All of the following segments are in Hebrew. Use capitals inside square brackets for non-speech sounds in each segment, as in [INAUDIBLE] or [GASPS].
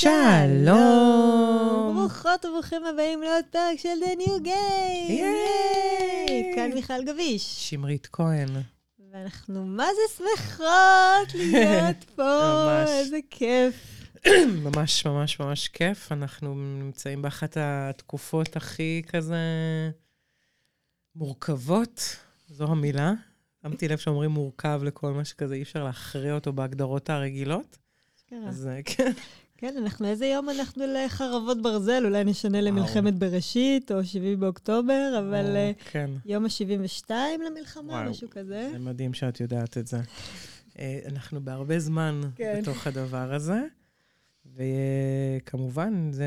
שלום. ברוכות וברוכים הבאים לעוד פרק של The New Game. ייי. כאן מיכל גביש. שמרית כהן. ואנחנו מה זה שמחות להיות [LAUGHS] פה. איזה כיף. [CLEARS THROAT] ממש ממש ממש כיף. אנחנו נמצאים באחת התקופות הכי כזה מורכבות, זו המילה. שמתי לב שאומרים מורכב לכל מה שכזה, אי אפשר להכריע אותו בהגדרות הרגילות. אז אה, כן. כן, אנחנו, איזה יום אנחנו לחרבות ברזל, אולי נשנה למלחמת בראשית או 7 באוקטובר, אבל או, אה, כן. יום ה-72 למלחמה, וואו. משהו כזה. זה מדהים שאת יודעת את זה. [LAUGHS] אה, אנחנו בהרבה זמן כן. בתוך הדבר הזה, וכמובן, זו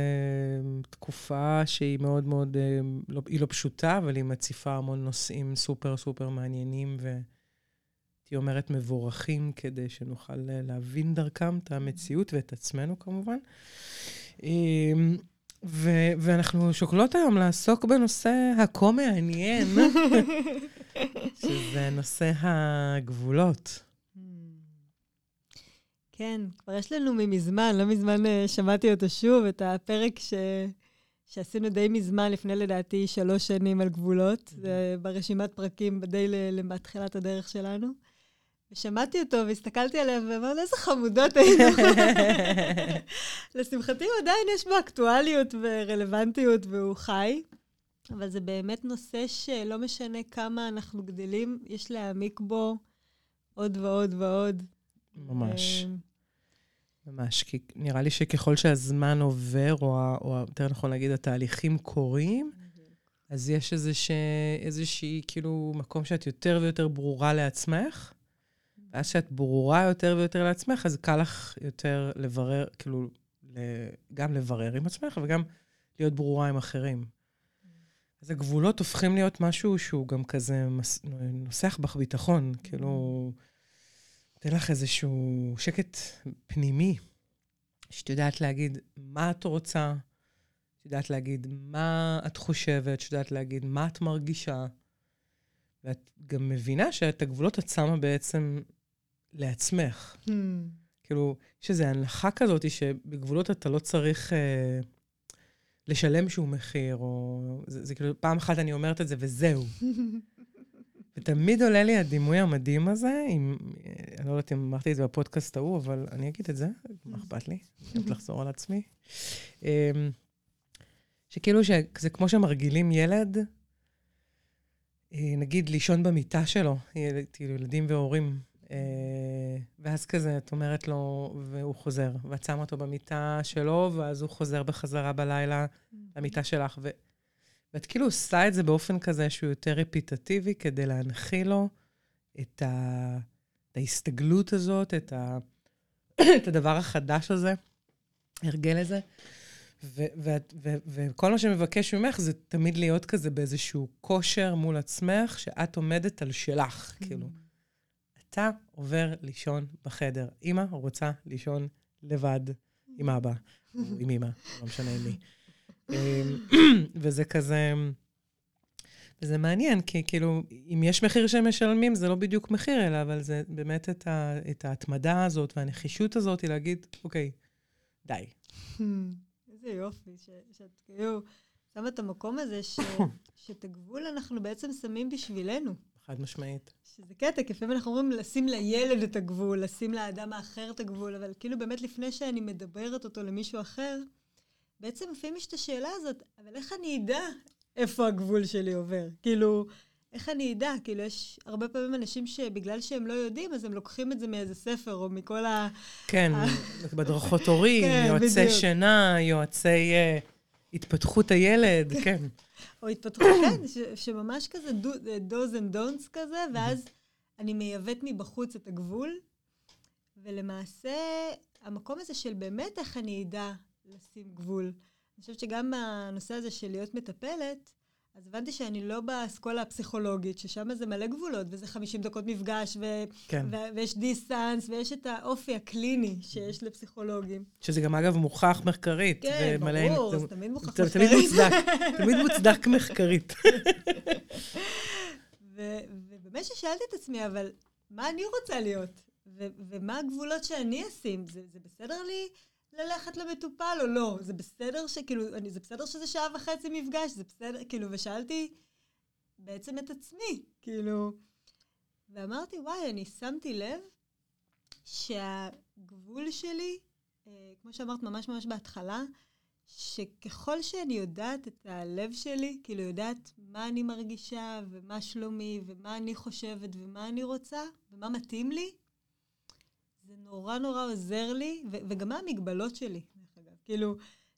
תקופה שהיא מאוד מאוד, אה, לא, היא לא פשוטה, אבל היא מציפה המון נושאים סופר סופר מעניינים, והייתי אומרת מבורכים, כדי שנוכל אה, להבין דרכם את המציאות ואת עצמנו כמובן. אה, ו- ואנחנו שוקלות היום לעסוק בנושא הכה מעניין, [LAUGHS] שזה נושא הגבולות. כן, כבר יש לנו ממזמן, לא מזמן אה, שמעתי אותו שוב, את הפרק ש... שעשינו די מזמן, לפני לדעתי שלוש שנים על גבולות, זה ברשימת פרקים די ל- בתחילת הדרך שלנו. ושמעתי אותו והסתכלתי עליהם ואמרתי, איזה חמודות היינו. [LAUGHS] לשמחתי עדיין יש בו אקטואליות ורלוונטיות והוא חי, אבל זה באמת נושא שלא משנה כמה אנחנו גדלים, יש להעמיק בו עוד ועוד ועוד. ממש, אה, ממש. כי נראה לי שככל שהזמן עובר, או, או יותר נכון להגיד, התהליכים קורים, אז יש איזושה, איזושהי, כאילו, מקום שאת יותר ויותר ברורה לעצמך, ואז שאת ברורה יותר ויותר לעצמך, אז קל לך יותר לברר, כאילו, גם לברר עם עצמך, וגם להיות ברורה עם אחרים. אז הגבולות הופכים להיות משהו שהוא גם כזה מס- נוסח בך ביטחון, כאילו, נותן לך איזשהו שקט פנימי, שאת יודעת להגיד מה את רוצה, את יודעת להגיד מה את חושבת, שאת יודעת להגיד מה את מרגישה, ואת גם מבינה שאת הגבולות את שמה בעצם לעצמך. Hmm. כאילו, יש איזו הנחה כזאת שבגבולות אתה לא צריך אה, לשלם שום מחיר, או... זה, זה כאילו, פעם אחת אני אומרת את זה וזהו. [LAUGHS] ותמיד עולה לי הדימוי המדהים הזה, עם, אה, אני לא יודעת אם אמרתי את זה בפודקאסט ההוא, אבל אני אגיד את זה, מה אכפת לי? אני אוהבת לחזור על עצמי. אמ, שכאילו, שזה כמו שמרגילים ילד, אה, נגיד לישון במיטה שלו, ילד- כאילו ילדים והורים, ואז כזה, את אומרת לו, והוא חוזר, ואת שמה אותו במיטה שלו, ואז הוא חוזר בחזרה בלילה למיטה שלך, ו... ואת כאילו עושה את זה באופן כזה שהוא יותר רפיטטיבי, כדי להנחיל לו את, ה... את ההסתגלות הזאת, את, ה... את הדבר החדש הזה, הרגל ו- וכל מה שמבקש ממך זה תמיד להיות כזה באיזשהו כושר מול עצמך, שאת עומדת על שלך, כאילו. אתה עובר לישון בחדר. אימא רוצה לישון לבד עם אבא, או [LAUGHS] עם אימא, לא משנה עם מי. אמ, [CLEARS THROAT] וזה כזה... וזה מעניין, כי כאילו, אם יש מחיר שהם משלמים, זה לא בדיוק מחיר, אלא אבל זה באמת את, ה, את ההתמדה הזאת והנחישות הזאת, להגיד, אוקיי, די. [LAUGHS] איזה יופי, ש- שאת כאילו שמה את המקום הזה, ש- [COUGHS] שאת הגבול אנחנו בעצם שמים בשבילנו. חד משמעית. שזה קטע, כי לפעמים אנחנו אומרים לשים לילד את הגבול, לשים לאדם האחר את הגבול, אבל כאילו באמת לפני שאני מדברת אותו למישהו אחר, בעצם לפעמים יש את השאלה הזאת, אבל איך אני אדע איפה הגבול שלי עובר? כאילו, איך אני אדע? כאילו, יש הרבה פעמים אנשים שבגלל שהם לא יודעים, אז הם לוקחים את זה מאיזה ספר, או מכל ה... כן, בדרכות הורים, כן, יועצי בדיוק. שינה, יועצי אה, התפתחות הילד, [LAUGHS] כן. או התפתחות, כן, ש- שממש כזה do's and don'ts כזה, ואז אני מייבאת מבחוץ את הגבול, ולמעשה, המקום הזה של באמת איך אני אדע לשים גבול. אני חושבת שגם הנושא הזה של להיות מטפלת, אז הבנתי שאני לא באסכולה הפסיכולוגית, ששם זה מלא גבולות, וזה 50 דקות מפגש, ו- כן. ו- ויש דיסטנס, ויש את האופי הקליני שיש לפסיכולוגים. שזה גם, אגב, מוכח מחקרית. כן, ומלא- ברור, זה- תמיד מוכח זה תמיד מחקרית. מוצדק, תמיד מוצדק מחקרית. [LAUGHS] ו- ובאמת ששאלתי את עצמי, אבל מה אני רוצה להיות? ו- ומה הגבולות שאני אשים? זה, זה בסדר לי ללכת למטופל או לא. זה בסדר שכאילו, אני, זה בסדר שזה שעה וחצי מפגש, זה בסדר, כאילו, ושאלתי בעצם את עצמי, כאילו, ואמרתי, וואי, אני שמתי לב שהגבול שלי, אה, כמו שאמרת ממש ממש בהתחלה, שככל שאני יודעת את הלב שלי, כאילו יודעת מה אני מרגישה, ומה שלומי, ומה אני חושבת, ומה אני רוצה, ומה מתאים לי, זה נורא נורא עוזר לי, ו- וגם מה המגבלות שלי, דרך אגב. כאילו,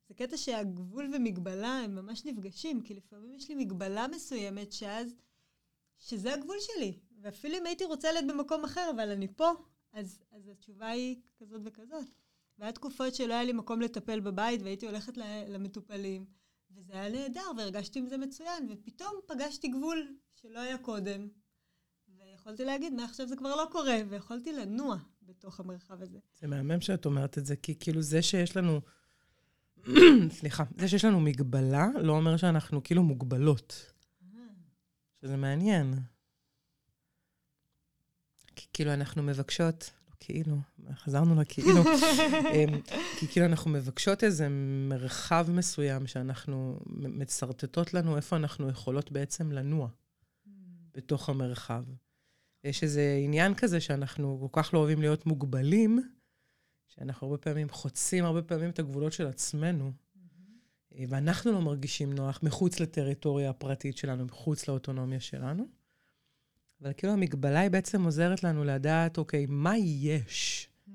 זה קטע שהגבול ומגבלה הם ממש נפגשים, כי לפעמים יש לי מגבלה מסוימת שאז, שזה הגבול שלי. ואפילו אם הייתי רוצה להיות במקום אחר, אבל אני פה, אז, אז התשובה היא כזאת וכזאת. והיה תקופות שלא היה לי מקום לטפל בבית, והייתי הולכת למטופלים, וזה היה נהדר, והרגשתי עם זה מצוין, ופתאום פגשתי גבול שלא היה קודם, ויכולתי להגיד, מעכשיו זה כבר לא קורה, ויכולתי לנוע בתוך המרחב הזה. זה מהמם שאת אומרת את זה, כי כאילו זה שיש לנו... [CLEARS THROAT] סליחה, זה שיש לנו מגבלה, לא אומר שאנחנו כאילו מוגבלות. שזה מעניין. כי כאילו אנחנו מבקשות, לא כאילו, חזרנו לכאילו, [LAUGHS] אמ, כי כאילו אנחנו מבקשות איזה מרחב מסוים שאנחנו מצרטטות לנו איפה אנחנו יכולות בעצם לנוע mm. בתוך המרחב. יש איזה עניין כזה שאנחנו כל כך לא אוהבים להיות מוגבלים, שאנחנו הרבה פעמים חוצים הרבה פעמים את הגבולות של עצמנו, mm-hmm. ואנחנו לא מרגישים נוח מחוץ לטריטוריה הפרטית שלנו, מחוץ לאוטונומיה שלנו. אבל כאילו המגבלה היא בעצם עוזרת לנו לדעת, אוקיי, מה יש? Mm.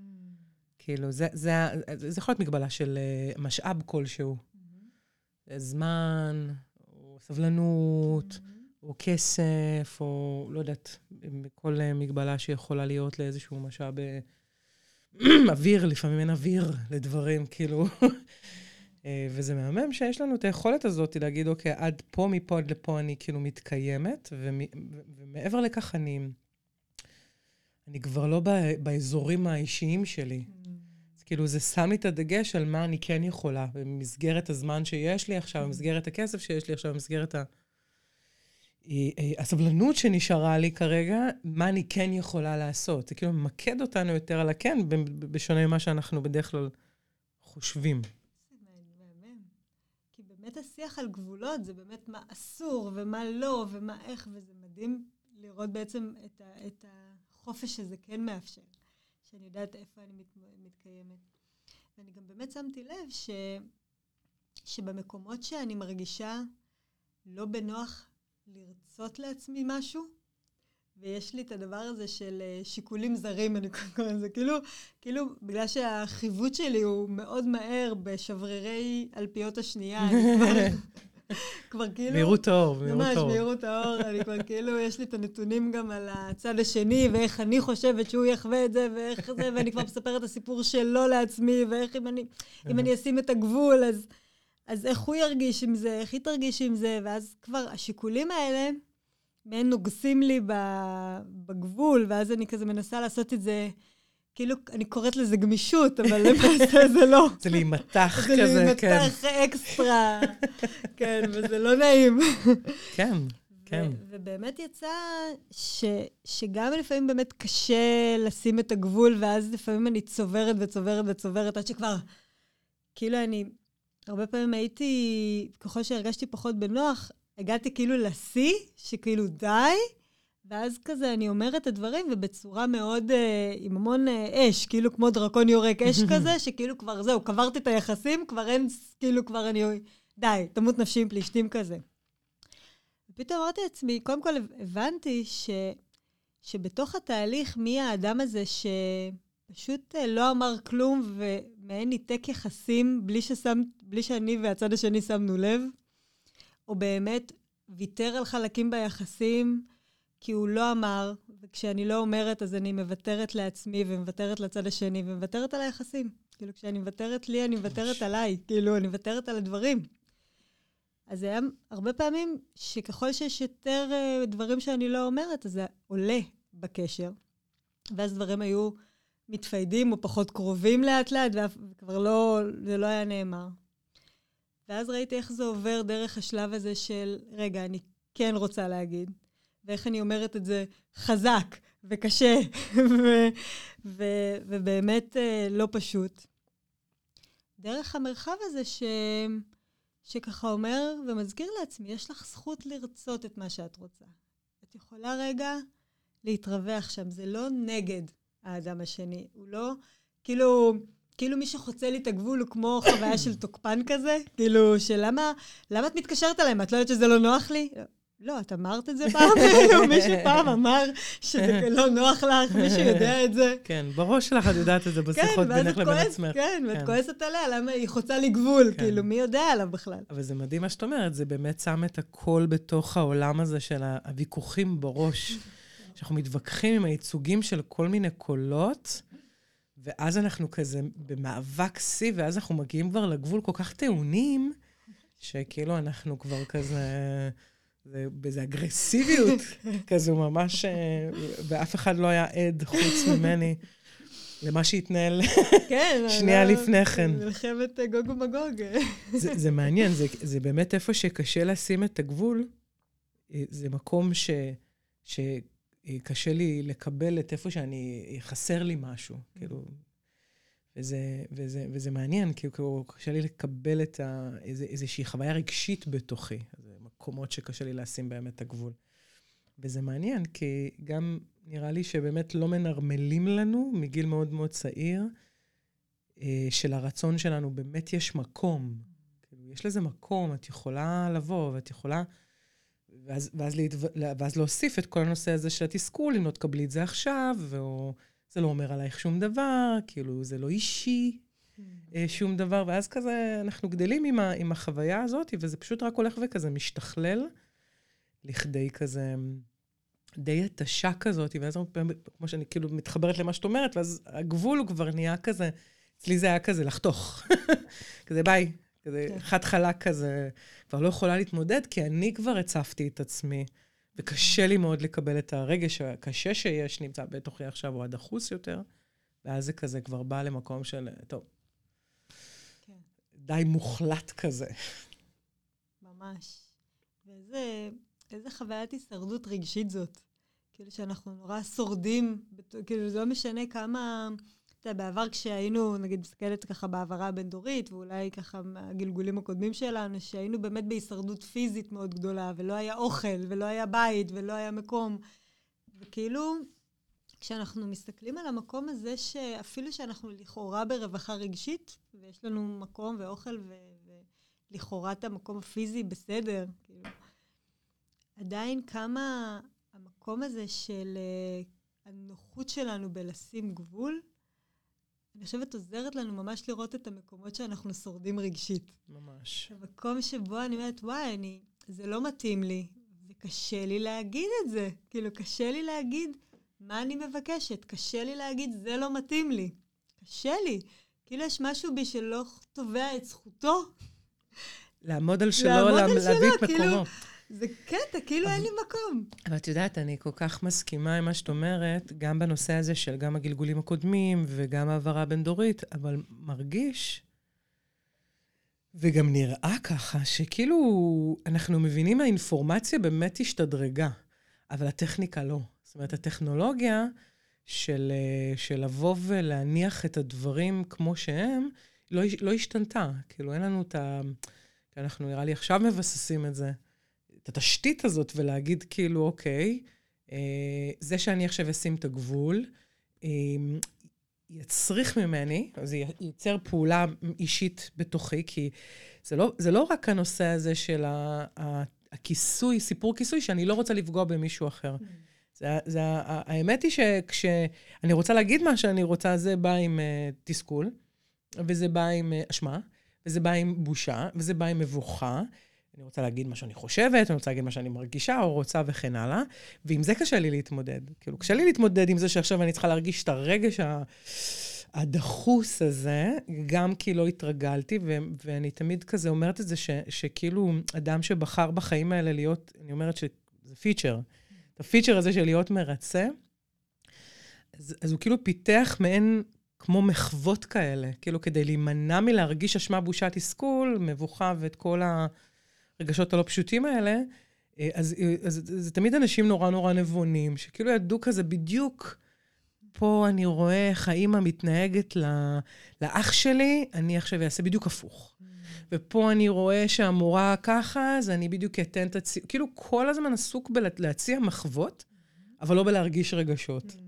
כאילו, זה, זה, זה, זה יכול להיות מגבלה של uh, משאב כלשהו. Mm-hmm. זמן, או סבלנות, mm-hmm. או כסף, או לא יודעת, כל uh, מגבלה שיכולה להיות לאיזשהו משאב... uh, [CLEARS THROAT] אוויר, לפעמים אין אוויר לדברים, כאילו. אה, וזה מהמם שיש לנו את היכולת הזאת להגיד, אוקיי, עד פה, מפה עד לפה אני כאילו מתקיימת, ומעבר לכך אני, אני כבר לא באזורים האישיים שלי. Mm. אז כאילו, זה שם לי את הדגש על מה אני כן יכולה, במסגרת הזמן שיש לי עכשיו, במסגרת הכסף שיש לי עכשיו, במסגרת ה... אה, אה, הסבלנות שנשארה לי כרגע, מה אני כן יכולה לעשות. זה כאילו ממקד אותנו יותר על הכן, בשונה ממה שאנחנו בדרך כלל חושבים. באמת השיח על גבולות זה באמת מה אסור ומה לא ומה איך, וזה מדהים לראות בעצם את, ה, את החופש שזה כן מאפשר, שאני יודעת איפה אני מת, מתקיימת. ואני גם באמת שמתי לב ש, שבמקומות שאני מרגישה לא בנוח לרצות לעצמי משהו, ויש לי את הדבר הזה של אה, שיקולים זרים, אני קוראת לזה, כאילו, כאילו, בגלל שהחיווט שלי הוא מאוד מהר בשברירי אלפיות השנייה, אני [LAUGHS] כבר, כבר כאילו... מהירות האור, מהירות האור. ממש, מהירות האור, אני כבר כאילו, יש לי את הנתונים גם על הצד השני, ואיך אני חושבת שהוא יחווה את זה, ואיך זה, ואני כבר מספרת את הסיפור שלו לעצמי, ואיך אם אני, אם אני אשים את הגבול, אז, אז איך הוא ירגיש עם זה, איך היא תרגיש עם זה, ואז כבר השיקולים האלה... מעין נוגסים לי בגבול, ואז אני כזה מנסה לעשות את זה, כאילו, אני קוראת לזה גמישות, אבל [LAUGHS] למעשה זה לא. זה להימתח כזה, כן. זה להימתח אקסטרה, כן, וזה לא נעים. כן, כן. ובאמת יצא ש, שגם לפעמים באמת קשה לשים את הגבול, ואז לפעמים אני צוברת וצוברת וצוברת, עד שכבר, כאילו אני, הרבה פעמים הייתי, ככל שהרגשתי פחות בנוח, הגעתי כאילו לשיא, שכאילו די, ואז כזה אני אומרת את הדברים, ובצורה מאוד, אה, עם המון אה, אש, כאילו כמו דרקון יורק אש [LAUGHS] כזה, שכאילו כבר זהו, קברתי את היחסים, כבר אין, כאילו כבר אני, די, תמות נפשי עם פלישתים כזה. ופתאום אמרתי לעצמי, קודם כל הבנתי ש, שבתוך התהליך, מי האדם הזה שפשוט אה, לא אמר כלום ומעין ניתק יחסים בלי, ששם, בלי שאני והצד השני שמנו לב, או באמת ויתר על חלקים ביחסים כי הוא לא אמר, וכשאני לא אומרת אז אני מוותרת לעצמי ומוותרת לצד השני ומוותרת על היחסים. כאילו, כשאני מוותרת לי, אני מוותרת עליי. כאילו, אני מוותרת על הדברים. אז היה הרבה פעמים שככל שיש יותר uh, דברים שאני לא אומרת, אז זה עולה בקשר. ואז דברים היו מתפיידים או פחות קרובים לאט-לאט, וכבר לא, זה לא היה נאמר. ואז ראיתי איך זה עובר דרך השלב הזה של, רגע, אני כן רוצה להגיד, ואיך אני אומרת את זה חזק וקשה, [LAUGHS] ו- ו- ובאמת uh, לא פשוט. דרך המרחב הזה ש... שככה אומר ומזכיר לעצמי, יש לך זכות לרצות את מה שאת רוצה. את יכולה רגע להתרווח שם, זה לא נגד האדם השני, הוא לא, כאילו, כאילו מי שחוצה לי את הגבול הוא כמו חוויה של תוקפן כזה, כאילו, שלמה, למה את מתקשרת אליי? את לא יודעת שזה לא נוח לי? לא, את אמרת את זה פעם? [LAUGHS] מישהו פעם אמר שזה לא נוח לך, מישהו יודע את זה. כן, בראש שלך את יודעת את זה בשיחות בינך לבין עצמך. כן, ואת כן. כועסת עליה, למה היא חוצה לי גבול, כן. כאילו, מי יודע עליו בכלל? אבל זה מדהים מה שאת אומרת, זה באמת שם את הכל בתוך העולם הזה של הוויכוחים בראש. [LAUGHS] שאנחנו מתווכחים עם הייצוגים של כל מיני קולות, ואז אנחנו כזה במאבק שיא, ואז אנחנו מגיעים כבר לגבול כל כך טעונים, שכאילו אנחנו כבר כזה... זה באיזו אגרסיביות [LAUGHS] כזו ממש, אה, ואף אחד לא היה עד חוץ ממני למה שהתנהל [LAUGHS] כן, [LAUGHS] שנייה לא, לפני כן. מלחמת גוג ומגוג. זה, זה מעניין, זה, זה באמת איפה שקשה לשים את הגבול, אה, זה מקום ש, שקשה לי לקבל את איפה שאני, חסר לי משהו, כאילו. וזה, וזה, וזה מעניין, כי כאילו, קשה לי לקבל את ה, איזו, איזושהי חוויה רגשית בתוכי. זה מקומות שקשה לי לשים בהם את הגבול. וזה מעניין, כי גם נראה לי שבאמת לא מנרמלים לנו מגיל מאוד מאוד צעיר, אה, של הרצון שלנו, באמת יש מקום. כאילו, יש לזה מקום, את יכולה לבוא, ואת יכולה... ואז, ואז, להתו... ואז להוסיף את כל הנושא הזה של התסכול, אם לא תקבלי את זה עכשיו, או זה לא אומר עלייך שום דבר, כאילו, זה לא אישי, אה, שום דבר, ואז כזה אנחנו גדלים עם, ה, עם החוויה הזאת, וזה פשוט רק הולך וכזה משתכלל לכדי כזה, די התשה כזאת, ואז כמו שאני כאילו מתחברת למה שאת אומרת, ואז הגבול הוא כבר נהיה כזה, אצלי זה היה כזה לחתוך. [LAUGHS] כזה ביי, כזה כן. חד חלק כזה, כבר לא יכולה להתמודד, כי אני כבר הצפתי את עצמי. וקשה לי מאוד לקבל את הרגש הקשה שיש, נמצא בתוכי עכשיו, או הדחוס יותר, ואז זה כזה כבר בא למקום של, טוב, די מוחלט כזה. ממש. ואיזה איזה חוויית הישרדות רגשית זאת. כאילו שאנחנו נורא שורדים, כאילו זה לא משנה כמה... אתה יודע, בעבר כשהיינו, נגיד, מסתכלת ככה בהעברה הבין-דורית, ואולי ככה מהגלגולים הקודמים שלנו, שהיינו באמת בהישרדות פיזית מאוד גדולה, ולא היה אוכל, ולא היה בית, ולא היה מקום. וכאילו, כשאנחנו מסתכלים על המקום הזה, שאפילו שאנחנו לכאורה ברווחה רגשית, ויש לנו מקום ואוכל, ולכאורה את המקום הפיזי בסדר, כאילו, עדיין כמה המקום הזה של uh, הנוחות שלנו בלשים גבול, אני חושבת עוזרת לנו ממש לראות את המקומות שאנחנו שורדים רגשית. ממש. המקום שבו אני אומרת, וואי, אני, זה לא מתאים לי, וקשה לי להגיד את זה. כאילו, קשה לי להגיד, מה אני מבקשת? קשה לי להגיד, זה לא מתאים לי. קשה לי. כאילו יש משהו בי שלא תובע את זכותו. לעמוד על שלו, לעמוד על שלו, להביא את כאילו, מקומו. זה קטע, כאילו אין לי מקום. אבל את יודעת, אני כל כך מסכימה עם מה שאת אומרת, גם בנושא הזה של גם הגלגולים הקודמים וגם העברה בין-דורית, אבל מרגיש, וגם נראה ככה, שכאילו אנחנו מבינים, האינפורמציה באמת השתדרגה, אבל הטכניקה לא. אומרת, הטכנולוגיה של, אה, של לבוא ולהניח את הדברים כמו שהם, לא, לא השתנתה. כאילו, אין לנו את ה... אנחנו נראה לי עכשיו מבססים את זה, את התשתית הזאת, ולהגיד כאילו, אוקיי, אה, זה שאני עכשיו אשים את הגבול, אה, יצריך ממני, זה ייצר פעולה אישית בתוכי, כי זה לא, זה לא רק הנושא הזה של הכיסוי, סיפור כיסוי, שאני לא רוצה לפגוע במישהו אחר. Mm. זה, זה, האמת היא שכשאני רוצה להגיד מה שאני רוצה, זה בא עם uh, תסכול, וזה בא עם uh, אשמה, וזה בא עם בושה, וזה בא עם מבוכה. אני רוצה להגיד מה שאני חושבת, אני רוצה להגיד מה שאני מרגישה או רוצה וכן הלאה. ועם זה קשה לי להתמודד. כאילו, קשה לי להתמודד עם זה שעכשיו אני צריכה להרגיש את הרגש ה... הדחוס הזה, גם כי לא התרגלתי, ו- ואני תמיד כזה אומרת את זה, ש- שכאילו אדם שבחר בחיים האלה להיות, אני אומרת שזה פיצ'ר. את הפיצ'ר הזה של להיות מרצה, אז, אז הוא כאילו פיתח מעין כמו מחוות כאלה, כאילו כדי להימנע מלהרגיש אשמה, בושה, תסכול, מבוכה ואת כל הרגשות הלא פשוטים האלה. אז, אז, אז זה תמיד אנשים נורא נורא נבונים, שכאילו ידעו כזה בדיוק פה אני רואה איך האימא מתנהגת לאח שלי, אני עכשיו אעשה בדיוק הפוך. Mm. ופה אני רואה שהמורה ככה, אז אני בדיוק אתן את הציון. כאילו, כל הזמן עסוק בלהציע מחוות, אבל לא בלהרגיש רגשות. Mm.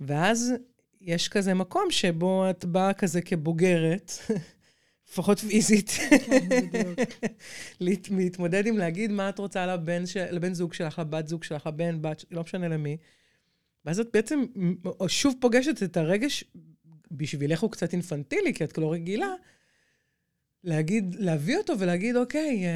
ואז יש כזה מקום שבו את באה כזה כבוגרת, [LAUGHS] לפחות פיזית, להתמודד עם להגיד מה את רוצה לבן, ש... לבן זוג שלך, לבת זוג שלך, לבן, בת, לא משנה למי. ואז את בעצם שוב פוגשת את הרגש, בשבילך הוא קצת אינפנטילי, כי את לא רגילה, להגיד, להביא אותו ולהגיד, אוקיי, אה,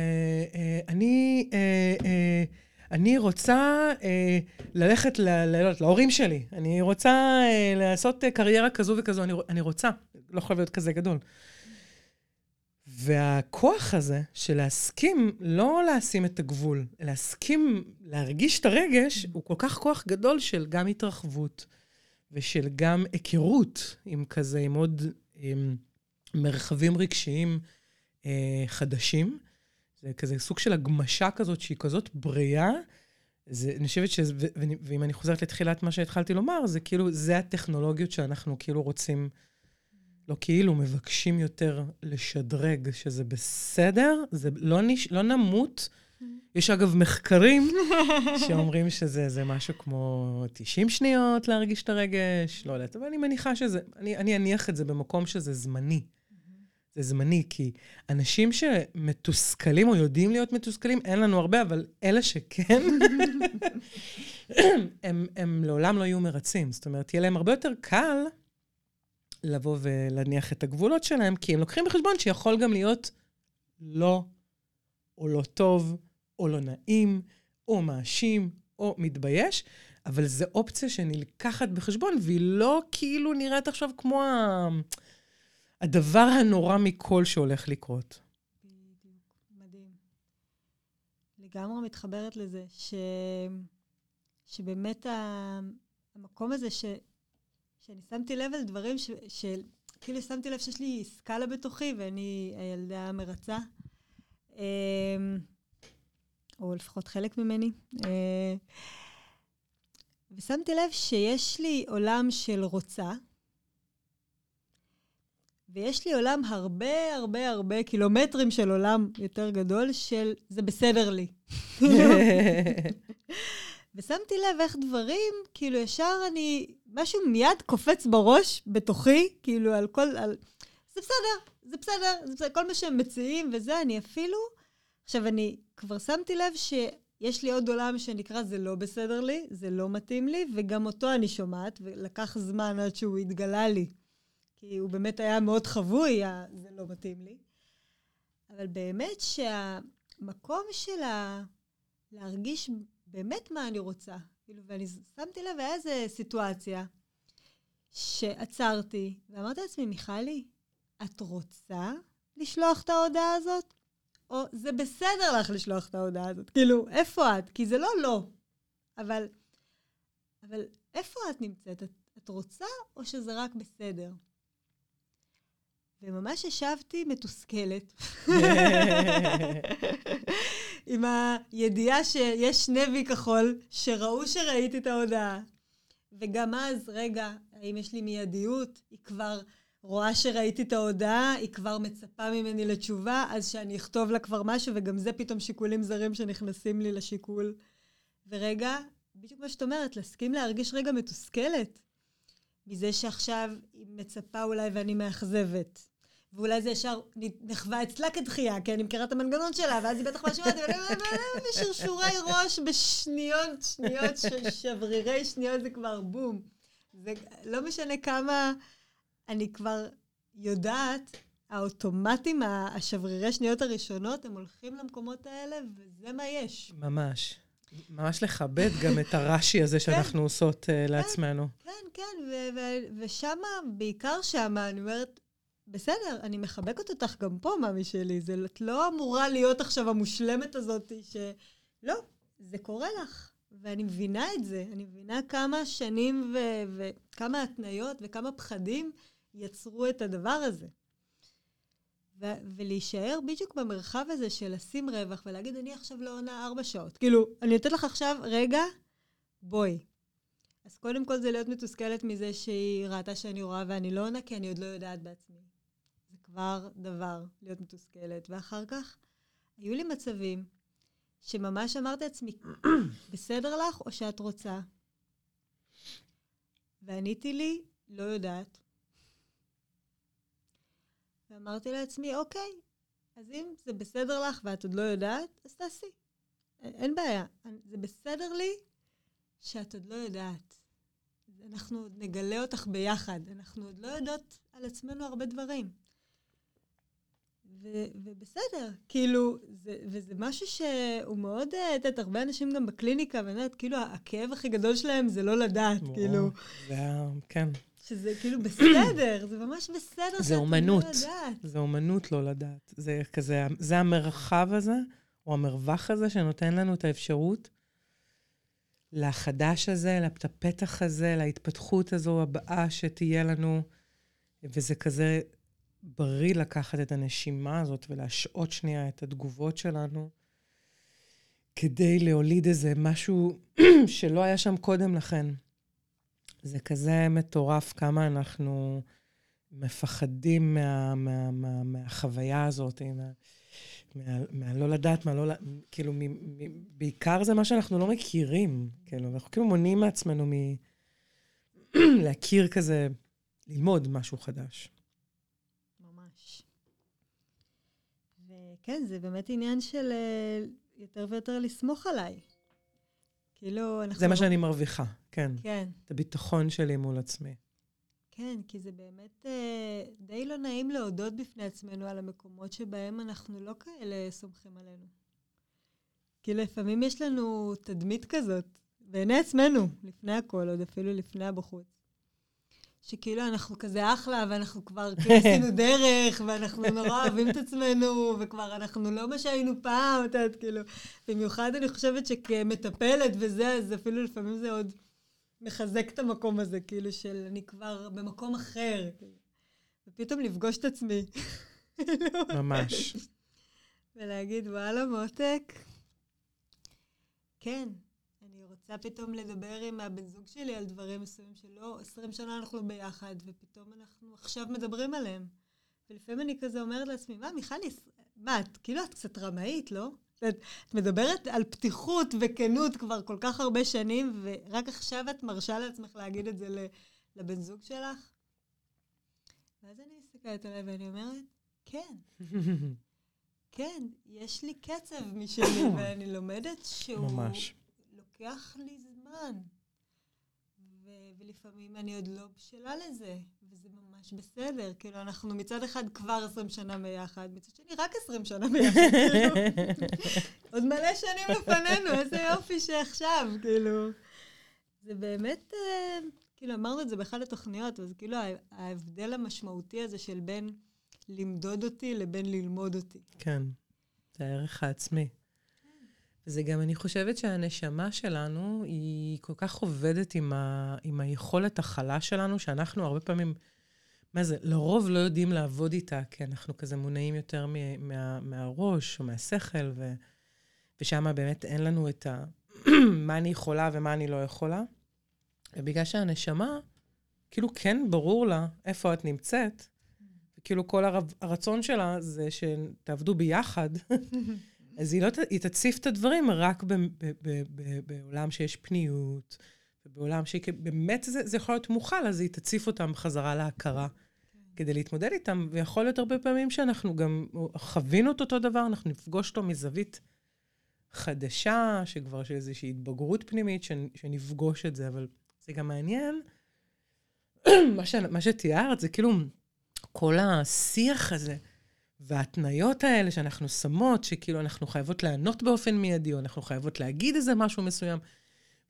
אה, אני... אה, אה, אני רוצה אה, ללכת ל, ל, להורים שלי, אני רוצה אה, לעשות אה, קריירה כזו וכזו, אני, אני רוצה, לא יכול להיות כזה גדול. והכוח הזה של להסכים, לא לשים את הגבול, להסכים להרגיש את הרגש, הוא כל כך כוח גדול של גם התרחבות ושל גם היכרות עם כזה, עם עוד עם מרחבים רגשיים אה, חדשים. זה כזה סוג של הגמשה כזאת שהיא כזאת בריאה. זה, אני חושבת ש... ואם אני חוזרת לתחילת מה שהתחלתי לומר, זה כאילו, זה הטכנולוגיות שאנחנו כאילו רוצים, לא כאילו, מבקשים יותר לשדרג, שזה בסדר, זה לא, נש, לא נמות. יש אגב מחקרים שאומרים שזה משהו כמו 90 שניות להרגיש את הרגש, לא יודעת, אבל אני מניחה שזה, אני, אני אניח את זה במקום שזה זמני. זה זמני, כי אנשים שמתוסכלים או יודעים להיות מתוסכלים, אין לנו הרבה, אבל אלה שכן, [LAUGHS] הם, הם לעולם לא יהיו מרצים. זאת אומרת, יהיה להם הרבה יותר קל לבוא ולהניח את הגבולות שלהם, כי הם לוקחים בחשבון שיכול גם להיות לא, או לא טוב, או לא נעים, או מאשים, או מתבייש, אבל זו אופציה שנלקחת בחשבון, והיא לא כאילו נראית עכשיו כמו ה... הדבר הנורא מכל שהולך לקרות. מדהים. לגמרי מתחברת לזה, ש... שבאמת. המקום הזה ש... שאני שמתי לב על דברים ש... ש... כאילו שמתי לב שיש לי סקאלה בתוכי ואני הילדה המרצה. אמ, או לפחות חלק ממני. אה, ושמתי לב שיש לי עולם של רוצה, ויש לי עולם הרבה הרבה הרבה קילומטרים של עולם יותר גדול של זה בסדר לי. [LAUGHS] ושמתי לב איך דברים, כאילו ישר אני, משהו מיד קופץ בראש, בתוכי, כאילו על כל, על, זה בסדר, זה בסדר, זה בסדר, כל מה שהם מציעים וזה, אני אפילו, עכשיו אני כבר שמתי לב שיש לי עוד עולם שנקרא זה לא בסדר לי, זה לא מתאים לי, וגם אותו אני שומעת, ולקח זמן עד שהוא התגלה לי. כי הוא באמת היה מאוד חבוי, זה לא מתאים לי. אבל באמת שהמקום של ה... להרגיש באמת מה אני רוצה, כאילו, ואני שמתי לב, היה איזו סיטואציה שעצרתי, ואמרתי לעצמי, מיכלי, את רוצה לשלוח את ההודעה הזאת? או זה בסדר לך לשלוח את ההודעה הזאת? כאילו, איפה את? כי זה לא לא. אבל, אבל איפה את נמצאת? את, את רוצה או שזה רק בסדר? וממש ישבתי מתוסכלת. [LAUGHS] עם הידיעה שיש נבי כחול, שראו שראיתי את ההודעה. וגם אז, רגע, האם יש לי מיידיות? היא כבר רואה שראיתי את ההודעה, היא כבר מצפה ממני לתשובה, אז שאני אכתוב לה כבר משהו, וגם זה פתאום שיקולים זרים שנכנסים לי לשיקול. ורגע, בדיוק מה שאת אומרת, להסכים להרגיש רגע מתוסכלת. מזה שעכשיו היא מצפה אולי ואני מאכזבת. ואולי זה ישר נחווה אצלה כדחייה, כי אני מכירה את המנגנון שלה, ואז היא בטח משמעת, בשרשורי ראש, בשניות, שניות, שברירי שניות זה כבר בום. זה לא משנה כמה אני כבר יודעת, האוטומטים, השברירי שניות הראשונות, הם הולכים למקומות האלה, וזה מה יש. ממש. ממש לכבד גם את הרש"י הזה [LAUGHS] שאנחנו כן, עושות uh, כן, לעצמנו. כן, כן, ושמה, בעיקר שמה, אני אומרת, בסדר, אני מחבקת אותך גם פה, מאמי שלי. זה, את לא אמורה להיות עכשיו המושלמת הזאת ש... לא, זה קורה לך. ואני מבינה את זה. אני מבינה כמה שנים ו- וכמה התניות וכמה פחדים יצרו את הדבר הזה. ו- ולהישאר בדיוק במרחב הזה של לשים רווח ולהגיד, אני עכשיו לא עונה ארבע שעות. כאילו, אני נותנת לך עכשיו, רגע, בואי. אז קודם כל זה להיות מתוסכלת מזה שהיא ראתה שאני רואה ואני לא עונה, כי אני עוד לא יודעת בעצמי. זה כבר דבר, להיות מתוסכלת. ואחר כך, היו לי מצבים שממש אמרתי לעצמי, [COUGHS] בסדר לך או שאת רוצה? ועניתי לי, לא יודעת. ואמרתי לעצמי, אוקיי, אז אם זה בסדר לך ואת עוד לא יודעת, אז תעשי. אין בעיה. זה בסדר לי שאת עוד לא יודעת. אנחנו עוד נגלה אותך ביחד. אנחנו עוד לא יודעות על עצמנו הרבה דברים. ו- ובסדר, כאילו, זה, וזה משהו שהוא מאוד, את יודעת, הרבה אנשים גם בקליניקה, ואני יודעת, כאילו, הכאב הכי גדול שלהם זה לא לדעת, וואו, כאילו. זה היה, כן. שזה כאילו בסדר, זה ממש בסדר זה אומנות. לא יודעת. זה אומנות לא לדעת. זה כזה, זה המרחב הזה, או המרווח הזה, שנותן לנו את האפשרות לחדש הזה, לפתח הזה, להתפתחות הזו הבאה שתהיה לנו. וזה כזה בריא לקחת את הנשימה הזאת ולהשעות שנייה את התגובות שלנו, כדי להוליד איזה משהו [CLEARS THROAT] שלא היה שם קודם לכן. זה כזה מטורף כמה אנחנו מפחדים מה, מה, מה, מהחוויה הזאת, מה, מה, מה לא לדעת, מה לא, כאילו, מ, מ, בעיקר זה מה שאנחנו לא מכירים. כאילו, אנחנו כאילו מונעים מעצמנו מ... [CLEARS THROAT] להכיר כזה, ללמוד משהו חדש. ממש. וכן, זה באמת עניין של אה, יותר ויותר לסמוך עליי. כאילו, אנחנו... זה מה שאני מרוויחה, כן. כן. את הביטחון שלי מול עצמי. כן, כי זה באמת אה, די לא נעים להודות בפני עצמנו על המקומות שבהם אנחנו לא כאלה סומכים עלינו. כי לפעמים יש לנו תדמית כזאת, בעיני עצמנו, לפני הכל, עוד אפילו לפני הבחוץ. שכאילו אנחנו כזה אחלה, ואנחנו כבר כאילו [LAUGHS] עשינו דרך, ואנחנו נורא אוהבים את עצמנו, וכבר אנחנו לא מה שהיינו פעם, את יודעת, כאילו. במיוחד אני חושבת שכמטפלת וזה, אז אפילו לפעמים זה עוד מחזק את המקום הזה, כאילו, של אני כבר במקום אחר. כאילו. ופתאום לפגוש את עצמי. [LAUGHS] ממש. ולהגיד, וואלה, מותק, כן, רוצה פתאום לדבר עם הבן זוג שלי על דברים מסוימים שלא, עשרים שנה אנחנו ביחד, ופתאום אנחנו עכשיו מדברים עליהם. ולפעמים אני כזה אומרת לעצמי, מה, מיכלי, מה, את כאילו את קצת רמאית, לא? את, את מדברת על פתיחות וכנות כבר כל כך הרבה שנים, ורק עכשיו את מרשה לעצמך להגיד את זה לבן זוג שלך? ואז אני מסתכלת עליי ואני אומרת, כן. [LAUGHS] כן, יש לי קצב משלי, [COUGHS] ואני לומדת שהוא... ממש. לוקח לי זמן. ו- ולפעמים אני עוד לא בשלה לזה, וזה ממש בסדר. כאילו, אנחנו מצד אחד כבר 20 שנה ביחד, מצד שני רק 20 שנה ביחד, כאילו. [LAUGHS] עוד מלא שנים לפנינו, איזה יופי שעכשיו, כאילו. זה באמת, אה, כאילו, אמרנו את זה באחת התוכניות, אז כאילו ההבדל המשמעותי הזה של בין למדוד אותי לבין ללמוד אותי. כן, זה הערך העצמי. זה גם, אני חושבת שהנשמה שלנו היא כל כך עובדת עם, ה, עם היכולת הכלה שלנו, שאנחנו הרבה פעמים, מה זה, לרוב לא יודעים לעבוד איתה, כי אנחנו כזה מונעים יותר מה, מה, מהראש או מהשכל, ו, ושם באמת אין לנו את ה... [CLEARS THROAT] מה אני יכולה ומה אני לא יכולה. ובגלל שהנשמה, כאילו כן ברור לה איפה את נמצאת, וכאילו כל הרב, הרצון שלה זה שתעבדו ביחד. [LAUGHS] אז היא, לא, היא תציף את הדברים רק ב, ב, ב, ב, בעולם שיש פניות, ובעולם שבאמת זה, זה יכול להיות מוכל, אז היא תציף אותם חזרה להכרה. כדי להתמודד איתם, ויכול להיות הרבה פעמים שאנחנו גם חווינו את אותו דבר, אנחנו נפגוש אותו מזווית חדשה, שכבר יש איזושהי התבגרות פנימית, שנפגוש את זה, אבל זה גם מעניין. [CLEARS THROAT] מה, ש, מה שתיארת זה כאילו כל השיח הזה. וההתניות האלה שאנחנו שמות, שכאילו אנחנו חייבות לענות באופן מיידי, או אנחנו חייבות להגיד איזה משהו מסוים,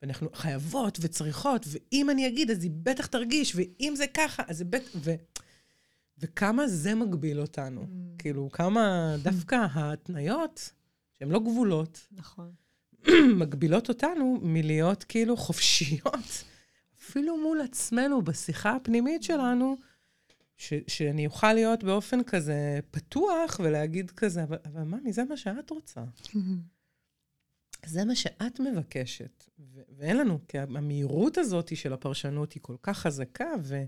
ואנחנו חייבות וצריכות, ואם אני אגיד, אז היא בטח תרגיש, ואם זה ככה, אז זה בטח... ו... וכמה זה מגביל אותנו. Mm. כאילו, כמה דווקא ההתניות, שהן לא גבולות, נכון. [CLEARS THROAT] מגבילות אותנו מלהיות כאילו חופשיות, אפילו מול עצמנו, בשיחה הפנימית שלנו, ש, שאני אוכל להיות באופן כזה פתוח ולהגיד כזה, אבל, אבל ממי, זה מה שאת רוצה. [LAUGHS] זה מה שאת מבקשת. ו- ואין לנו, כי המהירות הזאת של הפרשנות היא כל כך חזקה, ו-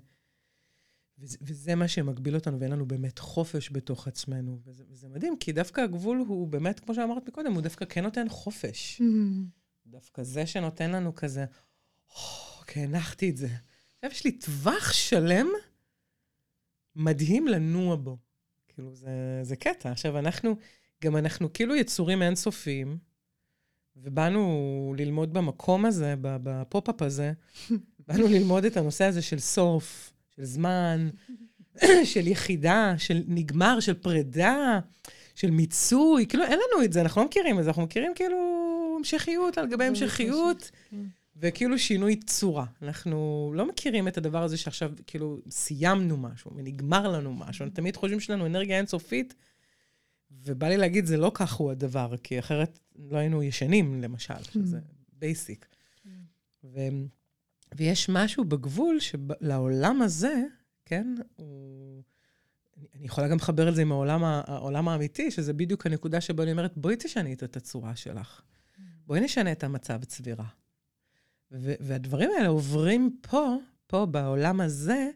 וזה, וזה מה שמגביל אותנו, ואין לנו באמת חופש בתוך עצמנו. וזה, וזה מדהים, כי דווקא הגבול הוא באמת, כמו שאמרת מקודם, הוא דווקא כן נותן חופש. [LAUGHS] דווקא זה שנותן לנו כזה, אוקיי, הנחתי את זה. עכשיו יש לי טווח שלם מדהים לנוע בו. כאילו, זה, זה קטע. עכשיו, אנחנו, גם אנחנו כאילו יצורים אינסופיים, ובאנו ללמוד במקום הזה, בפופ-אפ הזה, [LAUGHS] באנו ללמוד את הנושא הזה של סוף, של זמן, [LAUGHS] של יחידה, של נגמר, של פרידה, של מיצוי. כאילו, אין לנו את זה, אנחנו לא מכירים את זה, אנחנו מכירים כאילו המשכיות על גבי המשכיות. וכאילו שינוי צורה. אנחנו לא מכירים את הדבר הזה שעכשיו כאילו סיימנו משהו ונגמר לנו משהו. אנחנו תמיד חושבים שיש לנו אנרגיה אינסופית, ובא לי להגיד, זה לא כך הוא הדבר, כי אחרת לא היינו ישנים, למשל, שזה בייסיק. ו... ויש משהו בגבול שלעולם הזה, כן, הוא... אני יכולה גם לחבר את זה עם העולם, העולם האמיתי, שזה בדיוק הנקודה שבה אני אומרת, בואי תשני את התצורה שלך. בואי נשנה את המצב צבירה. והדברים האלה עוברים פה, פה בעולם הזה,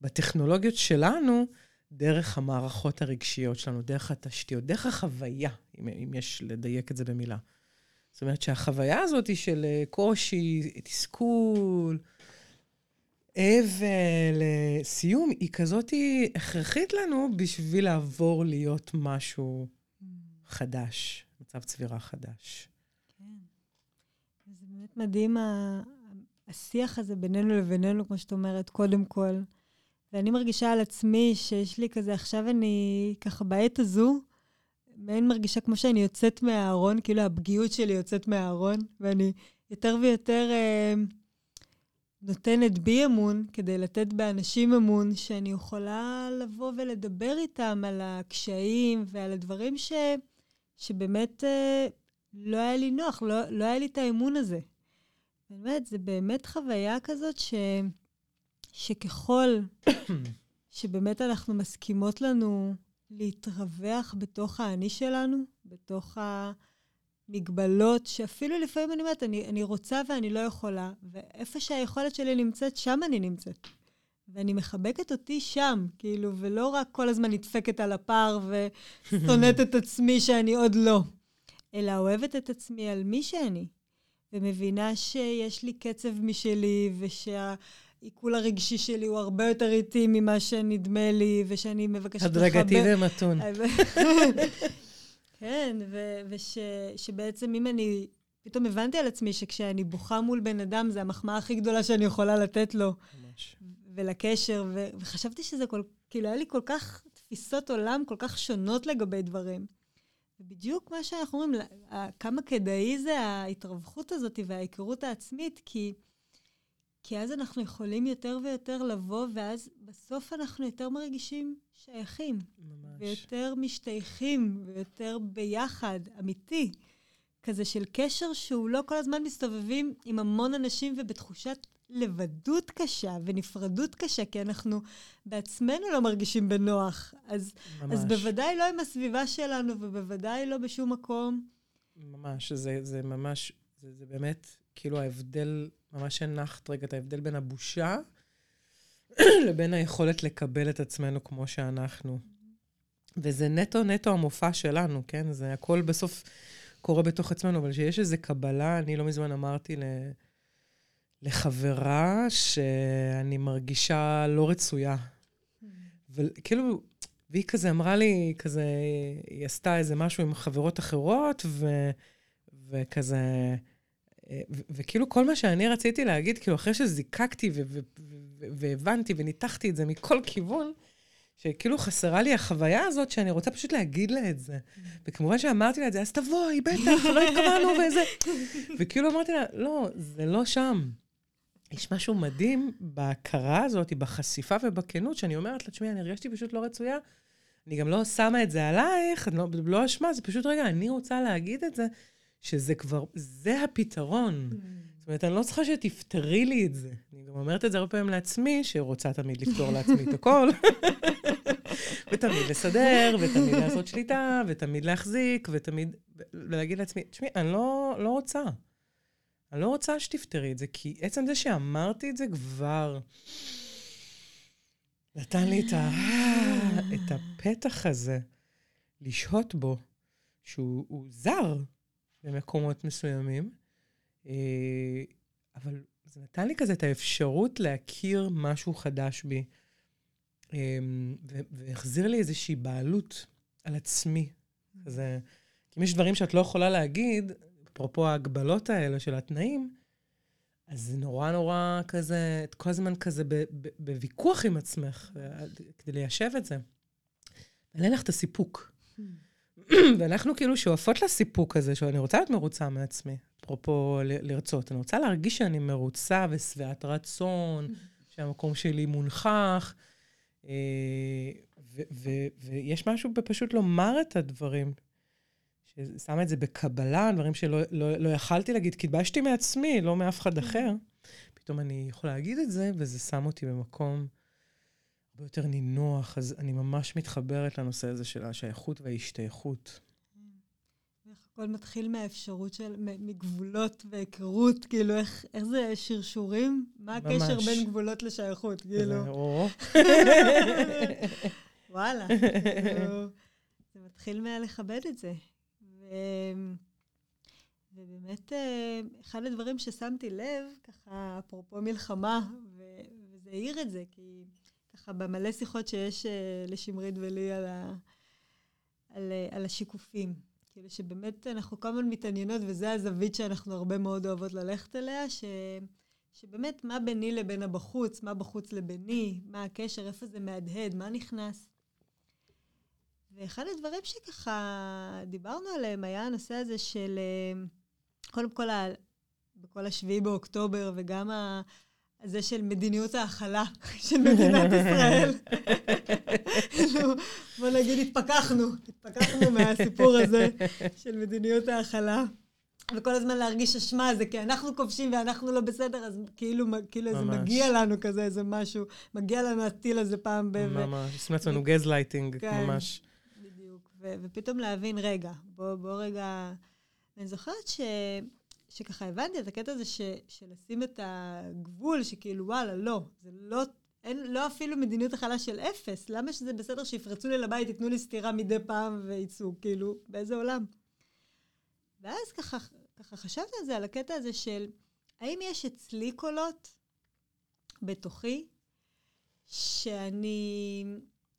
בטכנולוגיות שלנו, דרך המערכות הרגשיות שלנו, דרך התשתיות, דרך החוויה, אם, אם יש לדייק את זה במילה. זאת אומרת שהחוויה הזאת היא של אה, קושי, תסכול, אבל, אה, סיום, היא כזאת הכרחית לנו בשביל לעבור להיות משהו חדש, מצב צבירה חדש. מדהים השיח הזה בינינו לבינינו, כמו שאת אומרת, קודם כל. ואני מרגישה על עצמי שיש לי כזה, עכשיו אני ככה בעת הזו, מעין מרגישה כמו שאני יוצאת מהארון, כאילו הפגיעות שלי יוצאת מהארון, ואני יותר ויותר אה, נותנת בי אמון כדי לתת באנשים אמון, שאני יכולה לבוא ולדבר איתם על הקשיים ועל הדברים ש, שבאמת אה, לא היה לי נוח, לא, לא היה לי את האמון הזה. באמת, זה באמת חוויה כזאת ש, שככל [COUGHS] שבאמת אנחנו מסכימות לנו להתרווח בתוך האני שלנו, בתוך המגבלות, שאפילו לפעמים אני אומרת, אני, אני רוצה ואני לא יכולה, ואיפה שהיכולת שלי נמצאת, שם אני נמצאת. ואני מחבקת אותי שם, כאילו, ולא רק כל הזמן נדפקת על הפר [LAUGHS] ושונאת את עצמי שאני עוד לא. אלא אוהבת את עצמי על מי שאני, ומבינה שיש לי קצב משלי, ושהעיכול הרגשי שלי הוא הרבה יותר איטי ממה שנדמה לי, ושאני מבקשת לחבר... הדרגתי ומתון. [LAUGHS] כן, ושבעצם אם אני... פתאום הבנתי על עצמי שכשאני בוכה מול בן אדם, זה המחמאה הכי גדולה שאני יכולה לתת לו. ממש. ולקשר, ו- וחשבתי שזה כל... כאילו, היה לי כל כך תפיסות עולם כל כך שונות לגבי דברים. ובדיוק מה שאנחנו אומרים, כמה כדאי זה ההתרווחות הזאת וההיכרות העצמית, כי, כי אז אנחנו יכולים יותר ויותר לבוא, ואז בסוף אנחנו יותר מרגישים שייכים. ממש. ויותר משתייכים, ויותר ביחד, אמיתי. כזה של קשר שהוא לא כל הזמן מסתובבים עם המון אנשים ובתחושת לבדות קשה ונפרדות קשה, כי אנחנו בעצמנו לא מרגישים בנוח. אז, אז בוודאי לא עם הסביבה שלנו, ובוודאי לא בשום מקום. ממש, זה, זה ממש, זה, זה באמת, כאילו ההבדל, ממש הנחת רגע את ההבדל בין הבושה [CLEARS THROAT] לבין היכולת לקבל את עצמנו כמו שאנחנו. וזה נטו נטו המופע שלנו, כן? זה הכל בסוף קורה בתוך עצמנו, אבל שיש איזו קבלה, אני לא מזמן אמרתי ל... לחברה שאני מרגישה לא רצויה. וכאילו, והיא כזה אמרה לי, כזה, היא עשתה איזה משהו עם חברות אחרות, ו, וכזה, ו, וכאילו כל מה שאני רציתי להגיד, כאילו אחרי שזיקקתי ו, ו, והבנתי וניתחתי את זה מכל כיוון, שכאילו חסרה לי החוויה הזאת שאני רוצה פשוט להגיד לה את זה. וכמובן שאמרתי לה את זה, אז תבואי, בטח, לא התכוונו [LAUGHS] וזה. וכאילו אמרתי לה, לא, זה לא שם. יש משהו מדהים בהכרה הזאת, בחשיפה ובכנות, שאני אומרת לה, תשמעי, אני הרגשתי פשוט לא רצויה. אני גם לא שמה את זה עלייך, לא, לא אשמה, זה פשוט, רגע, אני רוצה להגיד את זה, שזה כבר, זה הפתרון. Mm. זאת אומרת, אני לא צריכה שתפתרי לי את זה. אני גם אומרת את זה הרבה פעמים לעצמי, שרוצה תמיד לפתור לעצמי את הכל. [LAUGHS] ותמיד לסדר, ותמיד לעשות שליטה, ותמיד להחזיק, ותמיד... ולהגיד לעצמי, תשמעי, אני לא, לא רוצה. אני לא רוצה שתפתרי את זה, כי עצם זה שאמרתי את זה כבר נתן לי את, ה... [GASPS] את הפתח הזה לשהות בו, שהוא זר במקומות מסוימים, אבל זה נתן לי כזה את האפשרות להכיר משהו חדש בי, אה, והחזיר לי איזושהי בעלות על עצמי. כי אם יש דברים שאת לא יכולה להגיד, אפרופו ההגבלות האלה של התנאים, אז זה נורא נורא כזה, את כל הזמן כזה בוויכוח עם עצמך, כדי ליישב את זה. אין לך את הסיפוק. [CLEARS THROAT] ואנחנו כאילו שואפות לסיפוק הזה, שאני רוצה להיות מרוצה מעצמי, אפרופו לרצות. אני רוצה להרגיש שאני מרוצה ושבעת רצון, שהמקום שלי מונחח. אה, ויש משהו בפשוט לומר את הדברים, ששמה את זה בקבלה, דברים שלא לא, לא יכלתי להגיד, כי התביישתי מעצמי, לא מאף אחד אחר. פתאום אני יכולה להגיד את זה, וזה שם אותי במקום הרבה יותר נינוח, אז אני ממש מתחברת לנושא הזה של השייכות וההשתייכות. איך הכל מתחיל מהאפשרות של, מגבולות והיכרות, כאילו, איך, איך זה שרשורים? מה ממש. הקשר בין גבולות לשייכות, כאילו? או. [LAUGHS] וואלה, כאילו, זה מתחיל מהלכבד את זה. ו... ובאמת, אה, אחד הדברים ששמתי לב, ככה, אפרופו מלחמה, ו... וזה העיר את זה, כי ככה במלא שיחות שיש אה, לשמרית ולי על, ה, על, אה, על השיקופים. כאילו שבאמת אנחנו כל הזמן מתעניינות, וזו הזווית שאנחנו הרבה מאוד אוהבות ללכת אליה, ש, שבאמת מה ביני לבין הבחוץ, מה בחוץ לביני, מה הקשר, איפה זה מהדהד, מה נכנס. ואחד הדברים שככה דיברנו עליהם היה הנושא הזה של, אה, קודם כל, בכל השביעי באוקטובר, וגם הזה של מדיניות ההכלה [LAUGHS] של מדינת ישראל. [LAUGHS] בוא נגיד, התפכחנו, התפכחנו מהסיפור הזה של מדיניות ההכלה. וכל הזמן להרגיש אשמה, זה כי אנחנו כובשים ואנחנו לא בסדר, אז כאילו, כאילו זה מגיע לנו כזה איזה משהו, מגיע לנו הטיל הזה פעם ב... ממש, עושים לעצמנו גזלייטינג, כן, ממש. בדיוק, ופתאום להבין, רגע, בוא, בוא רגע... אני זוכרת ש... שככה הבנתי את הקטע הזה ש, של לשים את הגבול, שכאילו, וואלה, לא, זה לא, אין, לא אפילו מדיניות הכלה של אפס. למה שזה בסדר שיפרצו לי לבית, ייתנו לי סטירה מדי פעם ויצאו, כאילו, באיזה עולם? ואז ככה, ככה חשבתי על זה, על הקטע הזה של, האם יש אצלי קולות בתוכי, שאני,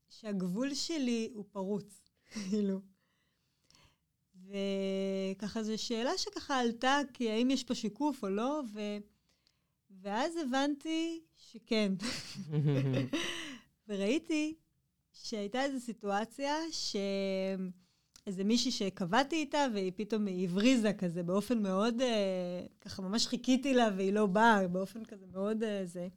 שהגבול שלי הוא פרוץ, [LAUGHS] כאילו. וככה זו שאלה שככה עלתה, כי האם יש פה שיקוף או לא, ו... ואז הבנתי שכן. וראיתי שהייתה איזו סיטואציה שאיזה מישהי שקבעתי איתה, והיא פתאום הבריזה כזה באופן מאוד, אה, ככה ממש חיכיתי לה והיא לא באה, באופן כזה מאוד אה, זה.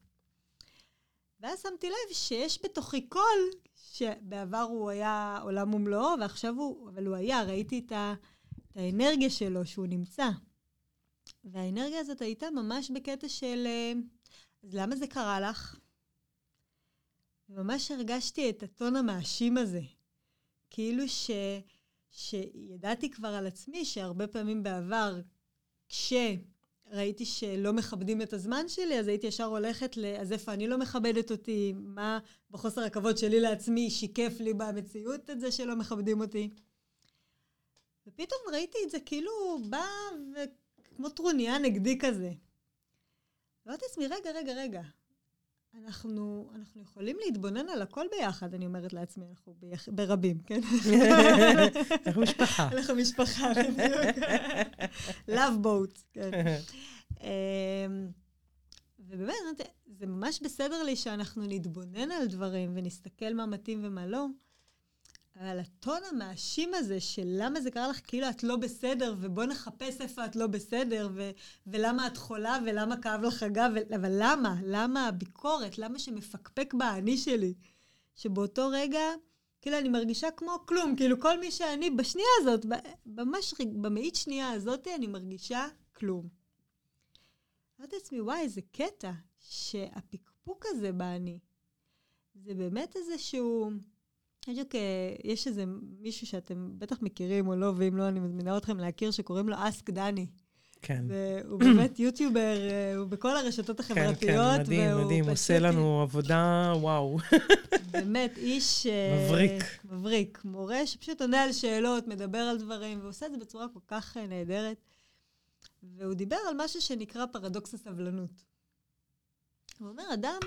ואז שמתי לב שיש בתוכי קול שבעבר הוא היה עולם ומלואו, ועכשיו הוא, אבל הוא היה, ראיתי את, ה, את האנרגיה שלו, שהוא נמצא. והאנרגיה הזאת הייתה ממש בקטע של, אה, אז למה זה קרה לך? וממש הרגשתי את הטון המאשים הזה. כאילו ש, שידעתי כבר על עצמי שהרבה פעמים בעבר, כש... ראיתי שלא מכבדים את הזמן שלי, אז הייתי ישר הולכת ל... אז איפה אני לא מכבדת אותי? מה בחוסר הכבוד שלי לעצמי שיקף לי במציאות את זה שלא מכבדים אותי? ופתאום ראיתי את זה כאילו בא וכמו טרוניה נגדי כזה. ואמרתי לעצמי, רגע, רגע, רגע. אנחנו, אנחנו יכולים להתבונן על הכל ביחד, אני אומרת לעצמי, אנחנו ביח... ברבים, כן? [LAUGHS] אנחנו משפחה. [LAUGHS] אנחנו משפחה, בדיוק. Love boat, כן. אמ, ובאמת, זה ממש בסדר לי שאנחנו נתבונן על דברים ונסתכל מה מתאים ומה לא, אבל הטון המאשים הזה של למה זה קרה לך כאילו את לא בסדר, ובוא נחפש איפה את לא בסדר, ו- ולמה את חולה, ולמה כאב לך הגב, ו- אבל למה? למה הביקורת? למה שמפקפק באני שלי? שבאותו רגע, כאילו אני מרגישה כמו כלום, כאילו כל מי שאני, בשנייה הזאת, ממש במאית שנייה הזאת, אני מרגישה כלום. אמרתי לעצמי, וואי, איזה קטע, שהפקפוק הזה באני, זה באמת איזשהו... בדיוק יש איזה מישהו שאתם בטח מכירים או לא, ואם לא, אני מזמינה אתכם להכיר, שקוראים לו אסק דני. כן. הוא באמת יוטיובר, הוא בכל הרשתות החברתיות. כן, כן, מדהים, מדהים, הוא עושה לנו עבודה, וואו. באמת, איש... מבריק. מבריק. מורה שפשוט עונה על שאלות, מדבר על דברים, ועושה את זה בצורה כל כך נהדרת. והוא דיבר על משהו שנקרא פרדוקס הסבלנות. הוא אומר, אדם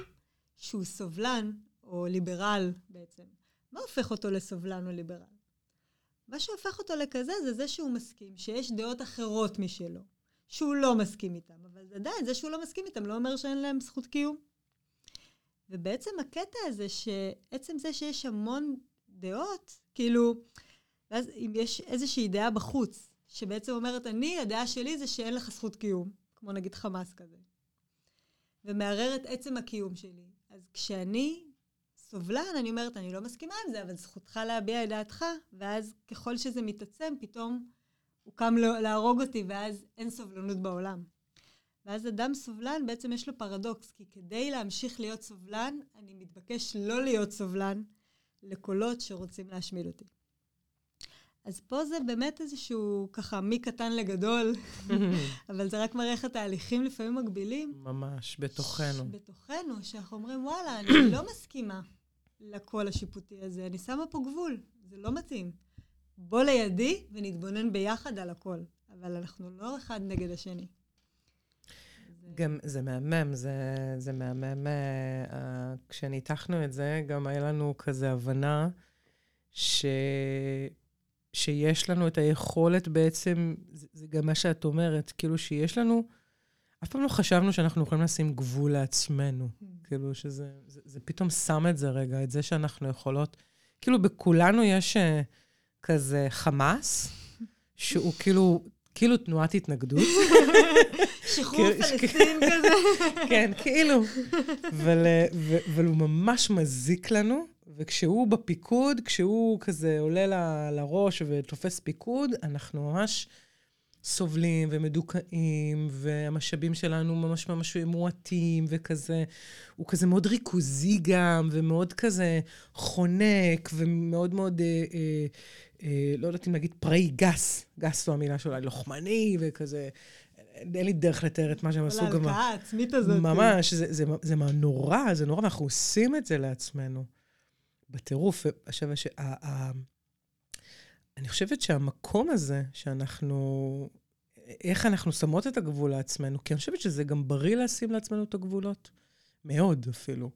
שהוא סובלן, או ליברל בעצם, מה הופך אותו לסובלן או ליברל? מה שהופך אותו לכזה זה זה שהוא מסכים שיש דעות אחרות משלו, שהוא לא מסכים איתם, אבל עדיין זה שהוא לא מסכים איתם לא אומר שאין להם זכות קיום. ובעצם הקטע הזה שעצם זה שיש המון דעות, כאילו, ואז אם יש איזושהי דעה בחוץ, שבעצם אומרת, אני, הדעה שלי זה שאין לך זכות קיום, כמו נגיד חמאס כזה, ומערער את עצם הקיום שלי. אז כשאני סובלן, אני אומרת, אני לא מסכימה עם זה, אבל זכותך להביע את דעתך, ואז ככל שזה מתעצם, פתאום הוא קם להרוג אותי, ואז אין סובלנות בעולם. ואז אדם סובלן, בעצם יש לו פרדוקס, כי כדי להמשיך להיות סובלן, אני מתבקש לא להיות סובלן לקולות שרוצים להשמיד אותי. אז פה זה באמת איזשהו, ככה, מקטן לגדול, [LAUGHS] אבל זה רק מראה איך התהליכים לפעמים מגבילים. ממש, בתוכנו. בתוכנו, שאנחנו אומרים, וואלה, אני לא מסכימה לקול השיפוטי הזה, אני שמה פה גבול, זה לא מתאים. בוא לידי ונתבונן ביחד על הכל, אבל אנחנו לא אחד נגד השני. גם זה מהמם, זה, זה מהמם. Uh, כשניתחנו את זה, גם היה לנו כזה הבנה ש... שיש לנו את היכולת בעצם, זה, זה גם מה שאת אומרת, כאילו שיש לנו, אף פעם לא חשבנו שאנחנו יכולים לשים גבול לעצמנו. כאילו שזה, זה, זה פתאום שם את זה רגע, את זה שאנחנו יכולות, כאילו בכולנו יש uh, כזה חמאס, שהוא כאילו, כאילו תנועת התנגדות. שחרור פלסטין כזה. [LAUGHS] כן, כאילו. אבל הוא ממש מזיק לנו, וכשהוא בפיקוד, כשהוא כזה עולה ל, לראש ותופס פיקוד, אנחנו ממש סובלים ומדוכאים, והמשאבים שלנו ממש ממש מועטים, וכזה, הוא כזה מאוד ריכוזי גם, ומאוד כזה חונק, ומאוד מאוד, אה, אה, אה, לא יודעת אם להגיד פראי גס, גס זו המילה שלו, לוחמני, וכזה, אין לי דרך לתאר את מה שהם עשו גם. להלקאה העצמית הזאת. ממש, זה, זה, זה, זה נורא, זה נורא, ואנחנו עושים את זה לעצמנו. בטירוף. עכשיו, אני חושבת שהמקום הזה, שאנחנו, איך אנחנו שמות את הגבול לעצמנו, כי אני חושבת שזה גם בריא לשים לעצמנו את הגבולות. מאוד אפילו.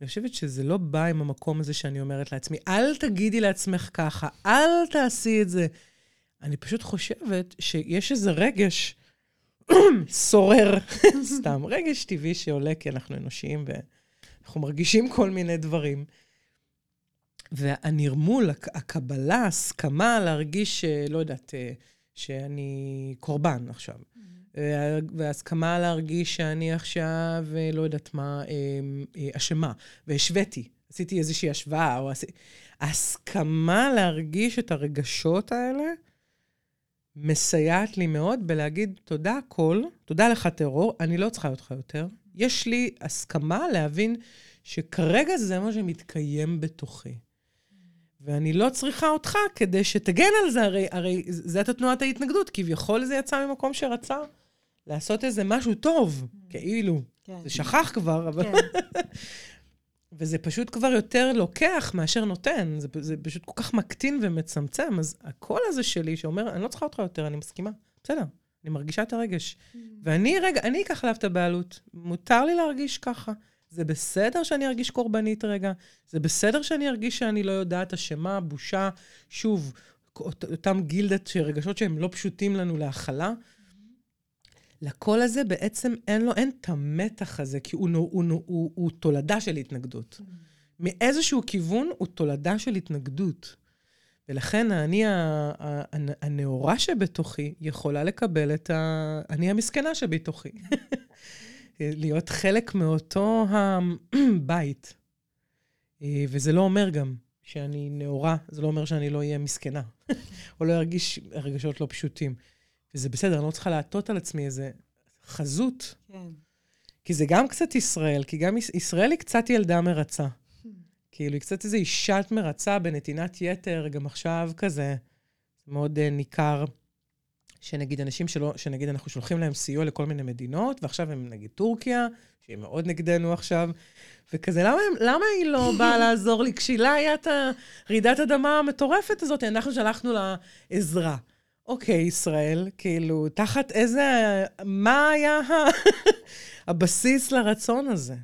אני חושבת שזה לא בא עם המקום הזה שאני אומרת לעצמי, אל תגידי לעצמך ככה, אל תעשי את זה. אני פשוט חושבת שיש איזה רגש [CLEARS THROAT] שורר, [LAUGHS] סתם, רגש טבעי שעולה כי אנחנו אנושיים ואנחנו מרגישים כל מיני דברים. והנרמול, הקבלה, הסכמה להרגיש, לא יודעת, אה, שאני קורבן עכשיו. Mm-hmm. והסכמה להרגיש שאני עכשיו, אה, לא יודעת מה, אה, אשמה, והשוויתי, עשיתי איזושהי השוואה, או עשיתי... הסכמה להרגיש את הרגשות האלה מסייעת לי מאוד בלהגיד, תודה הכל, תודה לך טרור, אני לא צריכה אותך יותר. יש לי הסכמה להבין שכרגע זה מה שמתקיים בתוכי. ואני לא צריכה אותך כדי שתגן על זה, הרי, הרי זאת התנועת ההתנגדות, כביכול זה יצא ממקום שרצה לעשות איזה משהו טוב, mm. כאילו. כן. זה שכח כבר, אבל... כן. [LAUGHS] וזה פשוט כבר יותר לוקח מאשר נותן, זה, זה פשוט כל כך מקטין ומצמצם, אז הקול הזה שלי שאומר, אני לא צריכה אותך יותר, אני מסכימה, בסדר, אני מרגישה את הרגש. Mm. ואני, רגע, אני אקח עליו את הבעלות, מותר לי להרגיש ככה. זה בסדר שאני ארגיש קורבנית רגע, זה בסדר שאני ארגיש שאני לא יודעת, אשמה, בושה, שוב, אותם גילדת רגשות שהם לא פשוטים לנו להכלה. לקול הזה בעצם אין לו, אין את המתח הזה, כי הוא, הוא, הוא, הוא, הוא תולדה של התנגדות. מאיזשהו כיוון הוא תולדה של התנגדות. ולכן האני הנאורה שבתוכי יכולה לקבל את האני המסכנה שבתוכי. [LAUGHS] להיות חלק מאותו הבית. אה, וזה לא אומר גם שאני נאורה, זה לא אומר שאני לא אהיה מסכנה, [LAUGHS] או לא ארגיש רגשות לא פשוטים. וזה בסדר, אני לא צריכה להטות על עצמי איזה חזות. כן. כי זה גם קצת ישראל, כי גם ישראל היא קצת ילדה מרצה. [LAUGHS] כאילו, היא קצת איזו אישת מרצה בנתינת יתר, גם עכשיו כזה, מאוד uh, ניכר, שנגיד אנשים שלא, שנגיד אנחנו שולחים להם סיוע לכל מיני מדינות, ועכשיו הם נגיד טורקיה, שהיא מאוד נגדנו עכשיו, וכזה, למה, למה היא לא [LAUGHS] באה לעזור לי? כשהיא לה היה את רעידת אדמה המטורפת הזאת, אנחנו שלחנו לה עזרה. אוקיי, ישראל, כאילו, תחת איזה... מה היה [LAUGHS] הבסיס לרצון הזה?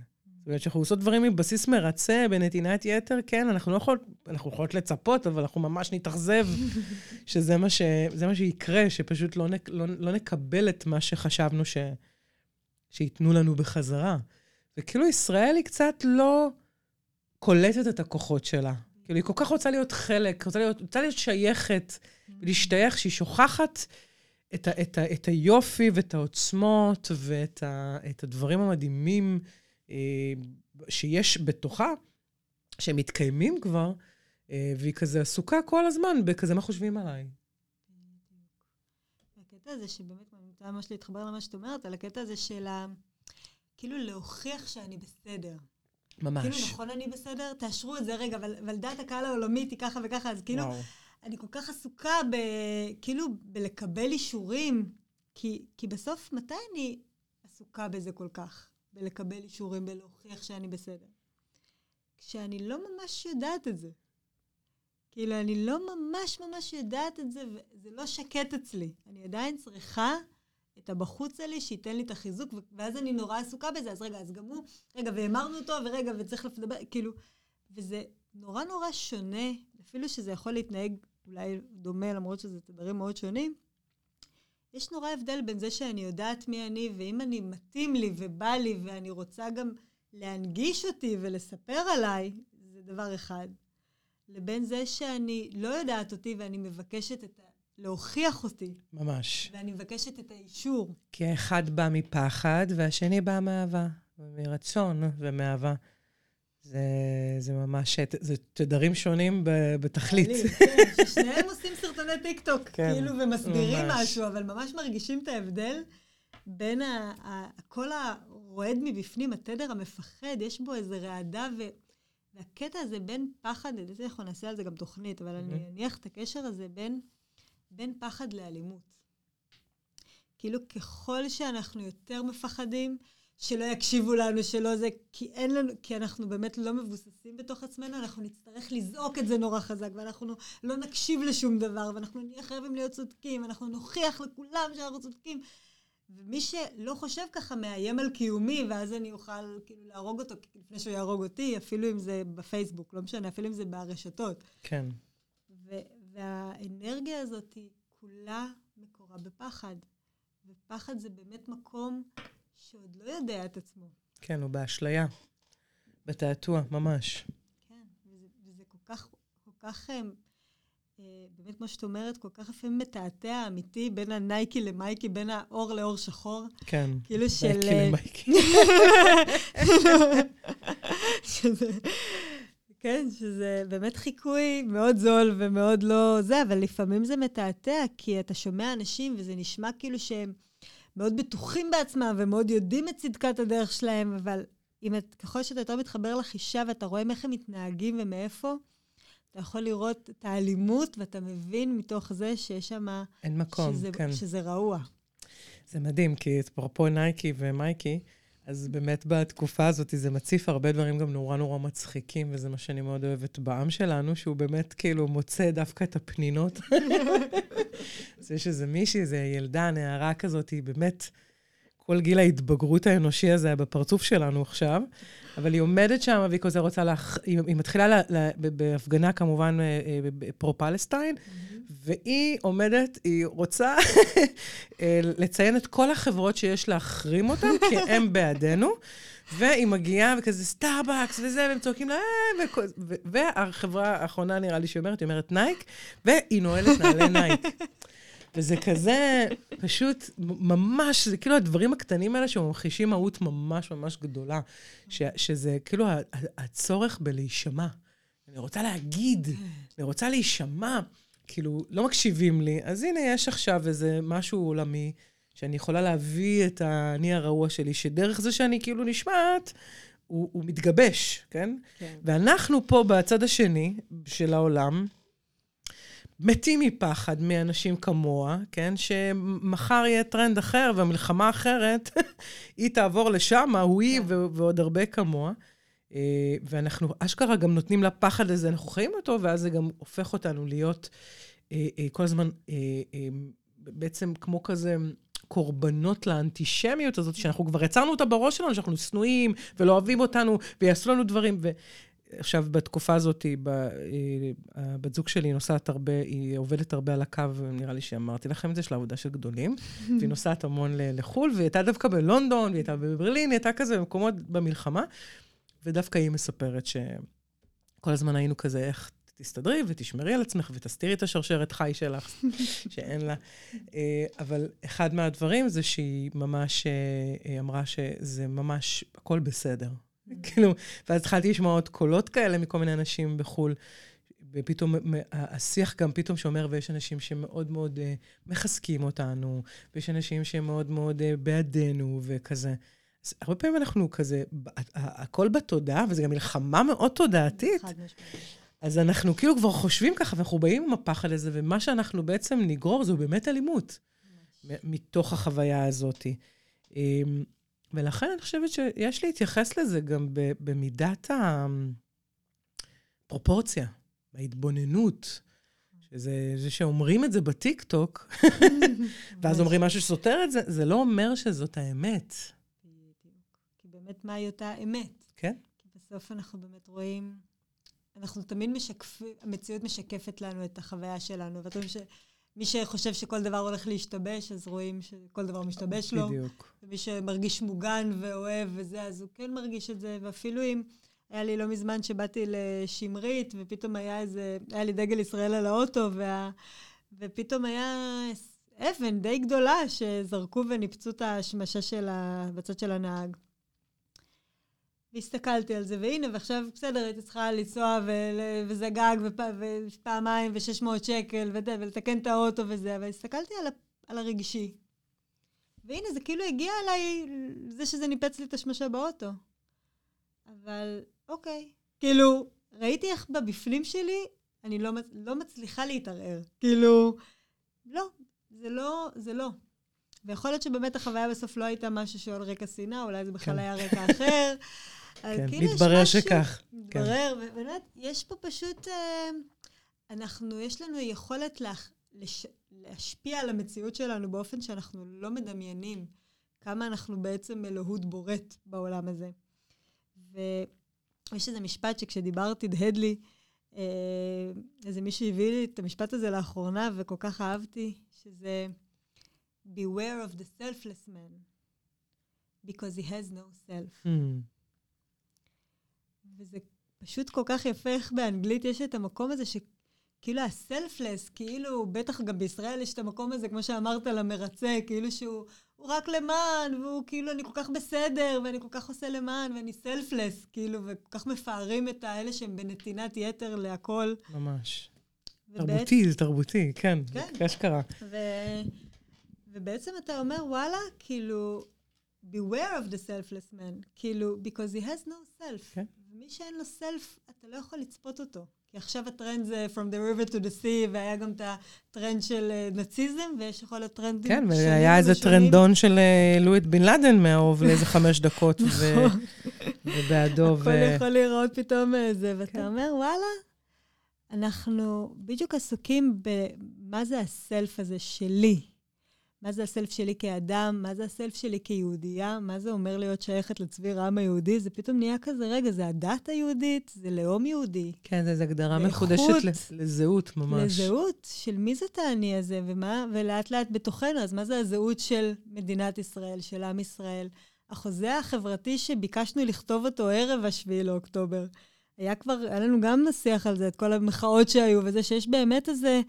אומרת, כשאנחנו עושות דברים מבסיס מרצה, בנתינת יתר, כן, אנחנו לא יכולות, אנחנו יכולות לצפות, אבל אנחנו ממש נתאכזב [LAUGHS] שזה מה, ש, מה שיקרה, שפשוט לא, נק, לא, לא נקבל את מה שחשבנו ש, שייתנו לנו בחזרה. וכאילו ישראל היא קצת לא קולטת את הכוחות שלה. כאילו, היא כל כך רוצה להיות חלק, רוצה להיות, רוצה להיות שייכת, להשתייך, שהיא שוכחת את, ה, את, ה, את היופי ואת העוצמות ואת ה, הדברים המדהימים שיש בתוכה, שהם מתקיימים כבר, אה, והיא כזה עסוקה כל הזמן בכזה, מה חושבים עליי? הקטע הזה שבאמת, אני רוצה ממש להתחבר למה שאת אומרת, על הקטע הזה של ה... כאילו להוכיח שאני בסדר. ממש. כאילו, נכון אני בסדר? תאשרו את זה רגע, אבל, אבל דעת הקהל העולמית היא ככה וככה, אז כאילו, וואו. אני כל כך עסוקה ב... כאילו, בלקבל אישורים, כי, כי בסוף, מתי אני עסוקה בזה כל כך? בלקבל אישורים, בלהוכיח שאני בסדר. כשאני לא ממש יודעת את זה. כאילו, אני לא ממש ממש יודעת את זה, וזה לא שקט אצלי. אני עדיין צריכה את הבחוץ שלי שייתן לי את החיזוק, ואז אני נורא עסוקה בזה, אז רגע, אז גם הוא, רגע, והמרנו אותו, ורגע, וצריך לדבר, כאילו, וזה נורא נורא שונה, אפילו שזה יכול להתנהג אולי דומה, למרות שזה תדרים מאוד שונים, יש נורא הבדל בין זה שאני יודעת מי אני, ואם אני מתאים לי ובא לי, ואני רוצה גם להנגיש אותי ולספר עליי, זה דבר אחד. לבין זה שאני לא יודעת אותי ואני מבקשת את ה... להוכיח אותי. ממש. ואני מבקשת את האישור. כי האחד בא מפחד והשני בא מאהבה, ומרצון ומאהבה. זה, זה ממש, זה תדרים שונים בתכלית. כן, ששניהם [LAUGHS] עושים סרטוני טיק טוק, כן, כאילו, ומסבירים ממש. משהו, אבל ממש מרגישים את ההבדל בין ה, ה, כל הרועד מבפנים, התדר המפחד, יש בו איזו רעדה, ו, והקטע הזה בין פחד, לדעתי אנחנו נעשה על זה גם תוכנית, אבל אני אניח את הקשר הזה בין, בין פחד לאלימות. כאילו, ככל שאנחנו יותר מפחדים, שלא יקשיבו לנו, שלא זה, כי אין לנו, כי אנחנו באמת לא מבוססים בתוך עצמנו, אנחנו נצטרך לזעוק את זה נורא חזק, ואנחנו לא נקשיב לשום דבר, ואנחנו נהיה חייבים להיות צודקים, אנחנו נוכיח לכולם שאנחנו צודקים. ומי שלא חושב ככה מאיים על קיומי, ואז אני אוכל כאילו להרוג אותו לפני שהוא יהרוג אותי, אפילו אם זה בפייסבוק, לא משנה, אפילו אם זה ברשתות. כן. והאנרגיה הזאת היא כולה מקורה בפחד. ופחד זה באמת מקום שעוד לא יודע את עצמו. כן, הוא באשליה, בתעתוע, ממש. כן, וזה, וזה כל כך, כל כך, אה, באמת, כמו שאת אומרת, כל כך לפעמים מתעתע אמיתי בין הנייקי למייקי, בין האור לאור שחור. כן, כאילו של... נייקי אה, למייקי. [LAUGHS] שזה... כן, שזה באמת חיקוי מאוד זול ומאוד לא זה, אבל לפעמים זה מתעתע, כי אתה שומע אנשים וזה נשמע כאילו שהם... מאוד בטוחים בעצמם ומאוד יודעים את צדקת הדרך שלהם, אבל אם את, ככל שאתה יותר מתחבר לחישה ואתה רואה איך הם מתנהגים ומאיפה, אתה יכול לראות את האלימות ואתה מבין מתוך זה שיש שם... אין מקום, שזה, כן. שזה רעוע. זה מדהים, כי אפרופו נייקי ומייקי, אז באמת בתקופה הזאת זה מציף הרבה דברים גם נורא נורא מצחיקים, וזה מה שאני מאוד אוהבת בעם שלנו, שהוא באמת כאילו מוצא דווקא את הפנינות. [LAUGHS] אז יש איזה מישהי, איזה ילדה, נערה כזאת, היא באמת, כל גיל ההתבגרות האנושי הזה בפרצוף שלנו עכשיו, אבל היא עומדת שם והיא כזה רוצה, להח... היא, היא מתחילה לה, לה, בהפגנה כמובן אה, אה, פרו-פלסטיין, mm-hmm. והיא עומדת, היא רוצה [LAUGHS] אה, לציין את כל החברות שיש להחרים אותן, כי הם [LAUGHS] בעדנו. והיא מגיעה וכזה סטארבקס וזה, והם צועקים לה, והחברה האחרונה נראה לי שהיא אומרת, היא אומרת נייק, והיא נועלת נעלי נייק. וזה כזה, פשוט ממש, זה כאילו הדברים הקטנים האלה שממחישים מהות ממש ממש גדולה, ש, שזה כאילו הצורך בלהישמע. אני רוצה להגיד, אני רוצה להישמע. כאילו, לא מקשיבים לי, אז הנה, יש עכשיו איזה משהו עולמי, שאני יכולה להביא את האני הרעוע שלי, שדרך זה שאני כאילו נשמעת, הוא, הוא מתגבש, כן? כן. ואנחנו פה בצד השני של העולם, מתים מפחד מאנשים כמוה, כן? שמחר יהיה טרנד אחר והמלחמה אחרת, [LAUGHS] היא תעבור לשם, הוא היא כן. ועוד הרבה כמוה. אה, ואנחנו אשכרה גם נותנים לפחד הזה, אנחנו חיים אותו, ואז זה גם הופך אותנו להיות אה, אה, כל הזמן בעצם כמו כזה קורבנות לאנטישמיות הזאת, שאנחנו כבר יצרנו אותה בראש שלנו, שאנחנו שנואים ולא אוהבים אותנו, ויעשו לנו דברים. עכשיו, בתקופה הזאת, הבת זוג שלי נוסעת הרבה, היא עובדת הרבה על הקו, נראה לי שאמרתי לכם את זה, של העבודה של גדולים, [LAUGHS] והיא נוסעת המון לחו"ל, והיא הייתה דווקא בלונדון, והיא הייתה בברלין, היא הייתה כזה במקומות במלחמה, ודווקא היא מספרת שכל הזמן היינו כזה, איך תסתדרי ותשמרי על עצמך ותסתירי את השרשרת חי שלך, [LAUGHS] שאין לה. אה, אבל אחד מהדברים זה שהיא ממש אה, אמרה שזה ממש, הכל בסדר. [LAUGHS] כאילו, ואז התחלתי לשמוע עוד קולות כאלה מכל מיני אנשים בחו"ל, ופתאום השיח גם פתאום שאומר, ויש אנשים שמאוד מאוד uh, מחזקים אותנו, ויש אנשים שמאוד מאוד uh, בעדנו וכזה. אז הרבה פעמים אנחנו כזה, הכל בתודעה, וזו גם מלחמה מאוד תודעתית. אז אנחנו כאילו כבר חושבים ככה, ואנחנו באים עם הפחד הזה, ומה שאנחנו בעצם נגרור זו באמת אלימות, מתוך החוויה הזאת. ולכן אני חושבת שיש להתייחס לזה גם במידת הפרופורציה, בהתבוננות. שזה זה שאומרים את זה בטיקטוק, [LAUGHS] ואז אומרים משהו שסותר את זה, זה לא אומר שזאת האמת. בדיוק. כי באמת, מהי אותה אמת? כן. כי בסוף אנחנו באמת רואים, אנחנו תמיד משקפים, המציאות משקפת לנו את החוויה שלנו, ואתם רואים מי שחושב שכל דבר הולך להשתבש, אז רואים שכל דבר משתבש לו. בדיוק. ומי שמרגיש מוגן ואוהב וזה, אז הוא כן מרגיש את זה. ואפילו אם היה לי לא מזמן שבאתי לשמרית, ופתאום היה איזה, היה לי דגל ישראל על האוטו, וה, ופתאום היה אבן די גדולה שזרקו וניפצו את ההשמשה של ה, בצד של הנהג. והסתכלתי על זה, והנה, ועכשיו, בסדר, הייתי צריכה לנסוע, וזה גג, ופ- ופעמיים, ו-600 שקל, ודה, ולתקן את האוטו וזה, אבל הסתכלתי על, על הרגשי. והנה, זה כאילו הגיע אליי, זה שזה ניפץ לי את השמשה באוטו. אבל, אוקיי. כאילו, ראיתי איך בבפנים שלי, אני לא, לא מצליחה להתערער. כאילו, לא, זה לא, זה לא. ויכול להיות שבאמת החוויה בסוף לא הייתה משהו שהוא על רקע שנאה, אולי זה בכלל כן. היה רקע אחר. [LAUGHS] כן, כאילו מתברר שכך. מתברר, כן. ובאמת, יש פה פשוט, אה, אנחנו, יש לנו יכולת להח, לש, להשפיע על המציאות שלנו באופן שאנחנו לא מדמיינים כמה אנחנו בעצם אלוהות בורט בעולם הזה. ויש איזה משפט שכשדיברתי, הדהד לי, אה, איזה מישהו הביא לי את המשפט הזה לאחרונה, וכל כך אהבתי, שזה Beware of the selfless man, because he has no self. Mm. וזה פשוט כל כך יפה איך באנגלית יש את המקום הזה שכאילו הסלפלס, כאילו, בטח גם בישראל יש את המקום הזה, כמו שאמרת, למרצה, כאילו שהוא רק למען, והוא כאילו, אני כל כך בסדר, ואני כל כך עושה למען, ואני סלפלס, כאילו, וכל כך מפארים את האלה שהם בנתינת יתר להכל. ממש. תרבותי, זה תרבותי, כן, כן. זה אשכרה. ו... ובעצם אתה אומר, וואלה, כאילו, beware of the selfless man, כאילו, because he has no self. כן. ומי שאין לו סלף, אתה לא יכול לצפות אותו. כי עכשיו הטרנד זה From the river to the sea, והיה גם את הטרנד של אה, נאציזם, ויש יכול להיות טרנדים כן, והיה איזה טרנדון של אה, לואיט בן לאדן מהאוב לאיזה חמש דקות, נכון. ובעדו. הכל יכול להיראות פתאום איזה, ואתה כן. אומר, וואלה, אנחנו בדיוק עסוקים במה זה הסלף הזה שלי. מה זה הסלף שלי כאדם, מה זה הסלף שלי כיהודייה, מה זה אומר להיות שייכת לצביר העם היהודי, זה פתאום נהיה כזה, רגע, זה הדת היהודית, זה לאום יהודי. כן, זו הגדרה מחודשת לזהות ממש. לזהות, של מי זאת האני הזה, ומה, ולאט לאט בתוכנו, אז מה זה הזהות של מדינת ישראל, של עם ישראל? החוזה החברתי שביקשנו לכתוב אותו ערב השביעי לאוקטובר. היה כבר, היה לנו גם שיח על זה, את כל המחאות שהיו, וזה שיש באמת איזה...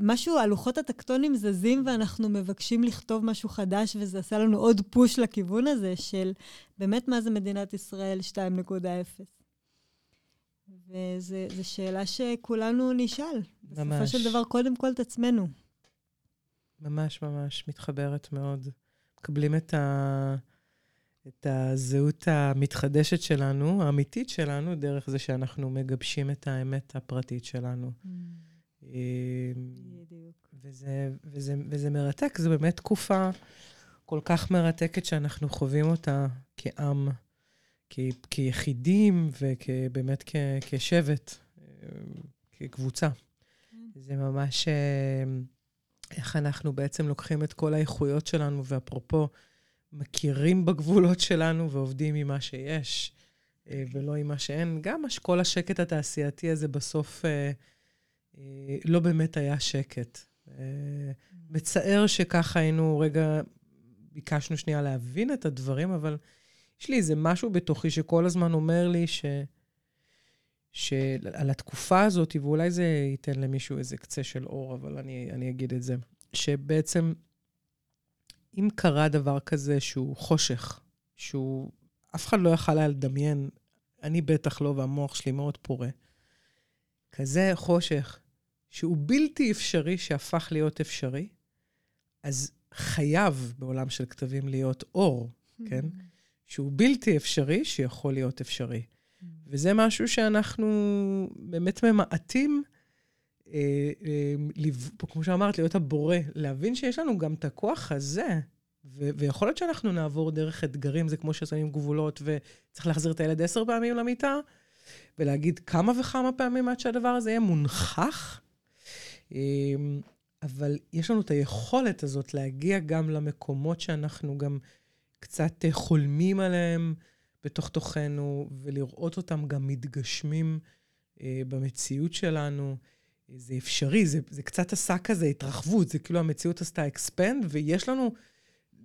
משהו, הלוחות הטקטונים זזים ואנחנו מבקשים לכתוב משהו חדש, וזה עשה לנו עוד פוש לכיוון הזה של באמת מה זה מדינת ישראל 2.0. וזו שאלה שכולנו נשאל. ממש. בסופו של דבר, קודם כל את עצמנו. ממש ממש מתחברת מאוד. מקבלים את, ה... את הזהות המתחדשת שלנו, האמיתית שלנו, דרך זה שאנחנו מגבשים את האמת הפרטית שלנו. Mm. וזה, וזה, וזה מרתק, זו באמת תקופה כל כך מרתקת שאנחנו חווים אותה כעם, כ, כיחידים ובאמת כ, כשבט, כקבוצה. כן. זה ממש איך אנחנו בעצם לוקחים את כל האיכויות שלנו, ואפרופו, מכירים בגבולות שלנו ועובדים עם מה שיש, אה, ולא עם מה שאין. גם כל השקט התעשייתי הזה בסוף אה, לא באמת היה שקט. מצער שככה היינו רגע, ביקשנו שנייה להבין את הדברים, אבל יש לי איזה משהו בתוכי שכל הזמן אומר לי ש... שעל התקופה הזאת, ואולי זה ייתן למישהו איזה קצה של אור, אבל אני, אני אגיד את זה, שבעצם אם קרה דבר כזה שהוא חושך, שהוא... אף אחד לא יכל היה לדמיין, אני בטח לא, והמוח שלי מאוד פורה, כזה חושך שהוא בלתי אפשרי, שהפך להיות אפשרי, אז חייב בעולם של כתבים להיות אור, כן? שהוא בלתי אפשרי, שיכול להיות אפשרי. וזה משהו שאנחנו באמת ממעטים, אה, אה, לב, כמו שאמרת, להיות הבורא, להבין שיש לנו גם את הכוח הזה, ו- ויכול להיות שאנחנו נעבור דרך אתגרים, זה כמו ששמים גבולות וצריך להחזיר את הילד עשר פעמים למיטה, ולהגיד כמה וכמה פעמים עד שהדבר הזה יהיה מונחח. אה, אבל יש לנו את היכולת הזאת להגיע גם למקומות שאנחנו גם קצת חולמים עליהם, בתוך תוכנו, ולראות אותם גם מתגשמים אה, במציאות שלנו. זה אפשרי, זה, זה קצת עשה כזה התרחבות, זה כאילו המציאות עשתה expand, ויש לנו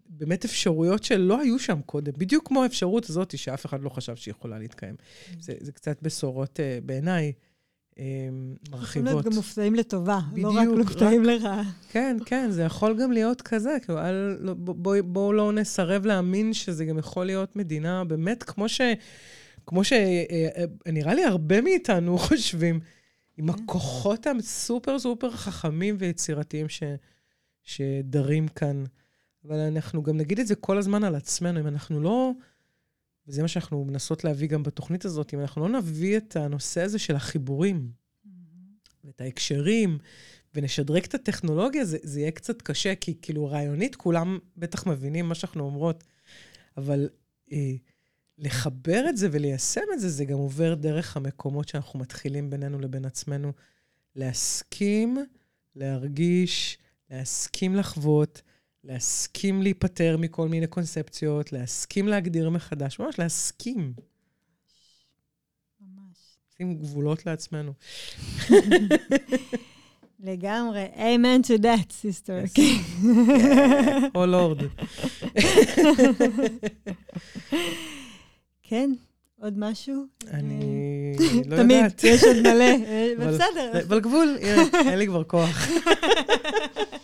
באמת אפשרויות שלא היו שם קודם, בדיוק כמו האפשרות הזאת שאף אחד לא חשב שהיא יכולה להתקיים. Mm. זה, זה קצת בשורות אה, בעיניי. אמ, מרחיבות. יכולים להיות גם מופתעים לטובה, בדיוק, לא רק מופתעים לרעה. כן, כן, זה יכול גם להיות כזה, כאילו, אל, לא, בואו בוא לא נסרב להאמין שזה גם יכול להיות מדינה, באמת, כמו ש... כמו שנראה אה, לי הרבה מאיתנו [LAUGHS] חושבים, עם כן. הכוחות הסופר סופר חכמים ויצירתיים ש, שדרים כאן. אבל אנחנו גם נגיד את זה כל הזמן על עצמנו, אם אנחנו לא... וזה מה שאנחנו מנסות להביא גם בתוכנית הזאת, אם אנחנו לא נביא את הנושא הזה של החיבורים, mm-hmm. ואת ההקשרים, ונשדרג את הטכנולוגיה, זה, זה יהיה קצת קשה, כי כאילו רעיונית כולם בטח מבינים מה שאנחנו אומרות, אבל אה, לחבר את זה וליישם את זה, זה גם עובר דרך המקומות שאנחנו מתחילים בינינו לבין עצמנו, להסכים, להרגיש, להסכים לחוות, להסכים להיפטר מכל מיני קונספציות, להסכים להגדיר מחדש, ממש להסכים. ממש. שים גבולות לעצמנו. לגמרי. Amen to that, sister. או לורד. כן, עוד משהו? אני לא יודעת. תמיד, יש עוד מלא, בסדר. בגבול, אין לי כבר כוח. [LAUGHS]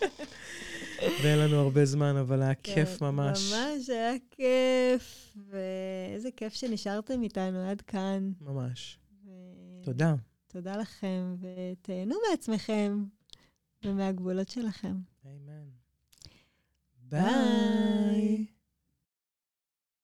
ואין לנו הרבה זמן, אבל היה כן, כיף ממש. ממש, היה כיף, ואיזה כיף שנשארתם איתנו עד כאן. ממש. ו... תודה. תודה לכם, ותהנו מעצמכם ומהגבולות שלכם. אמן. ביי.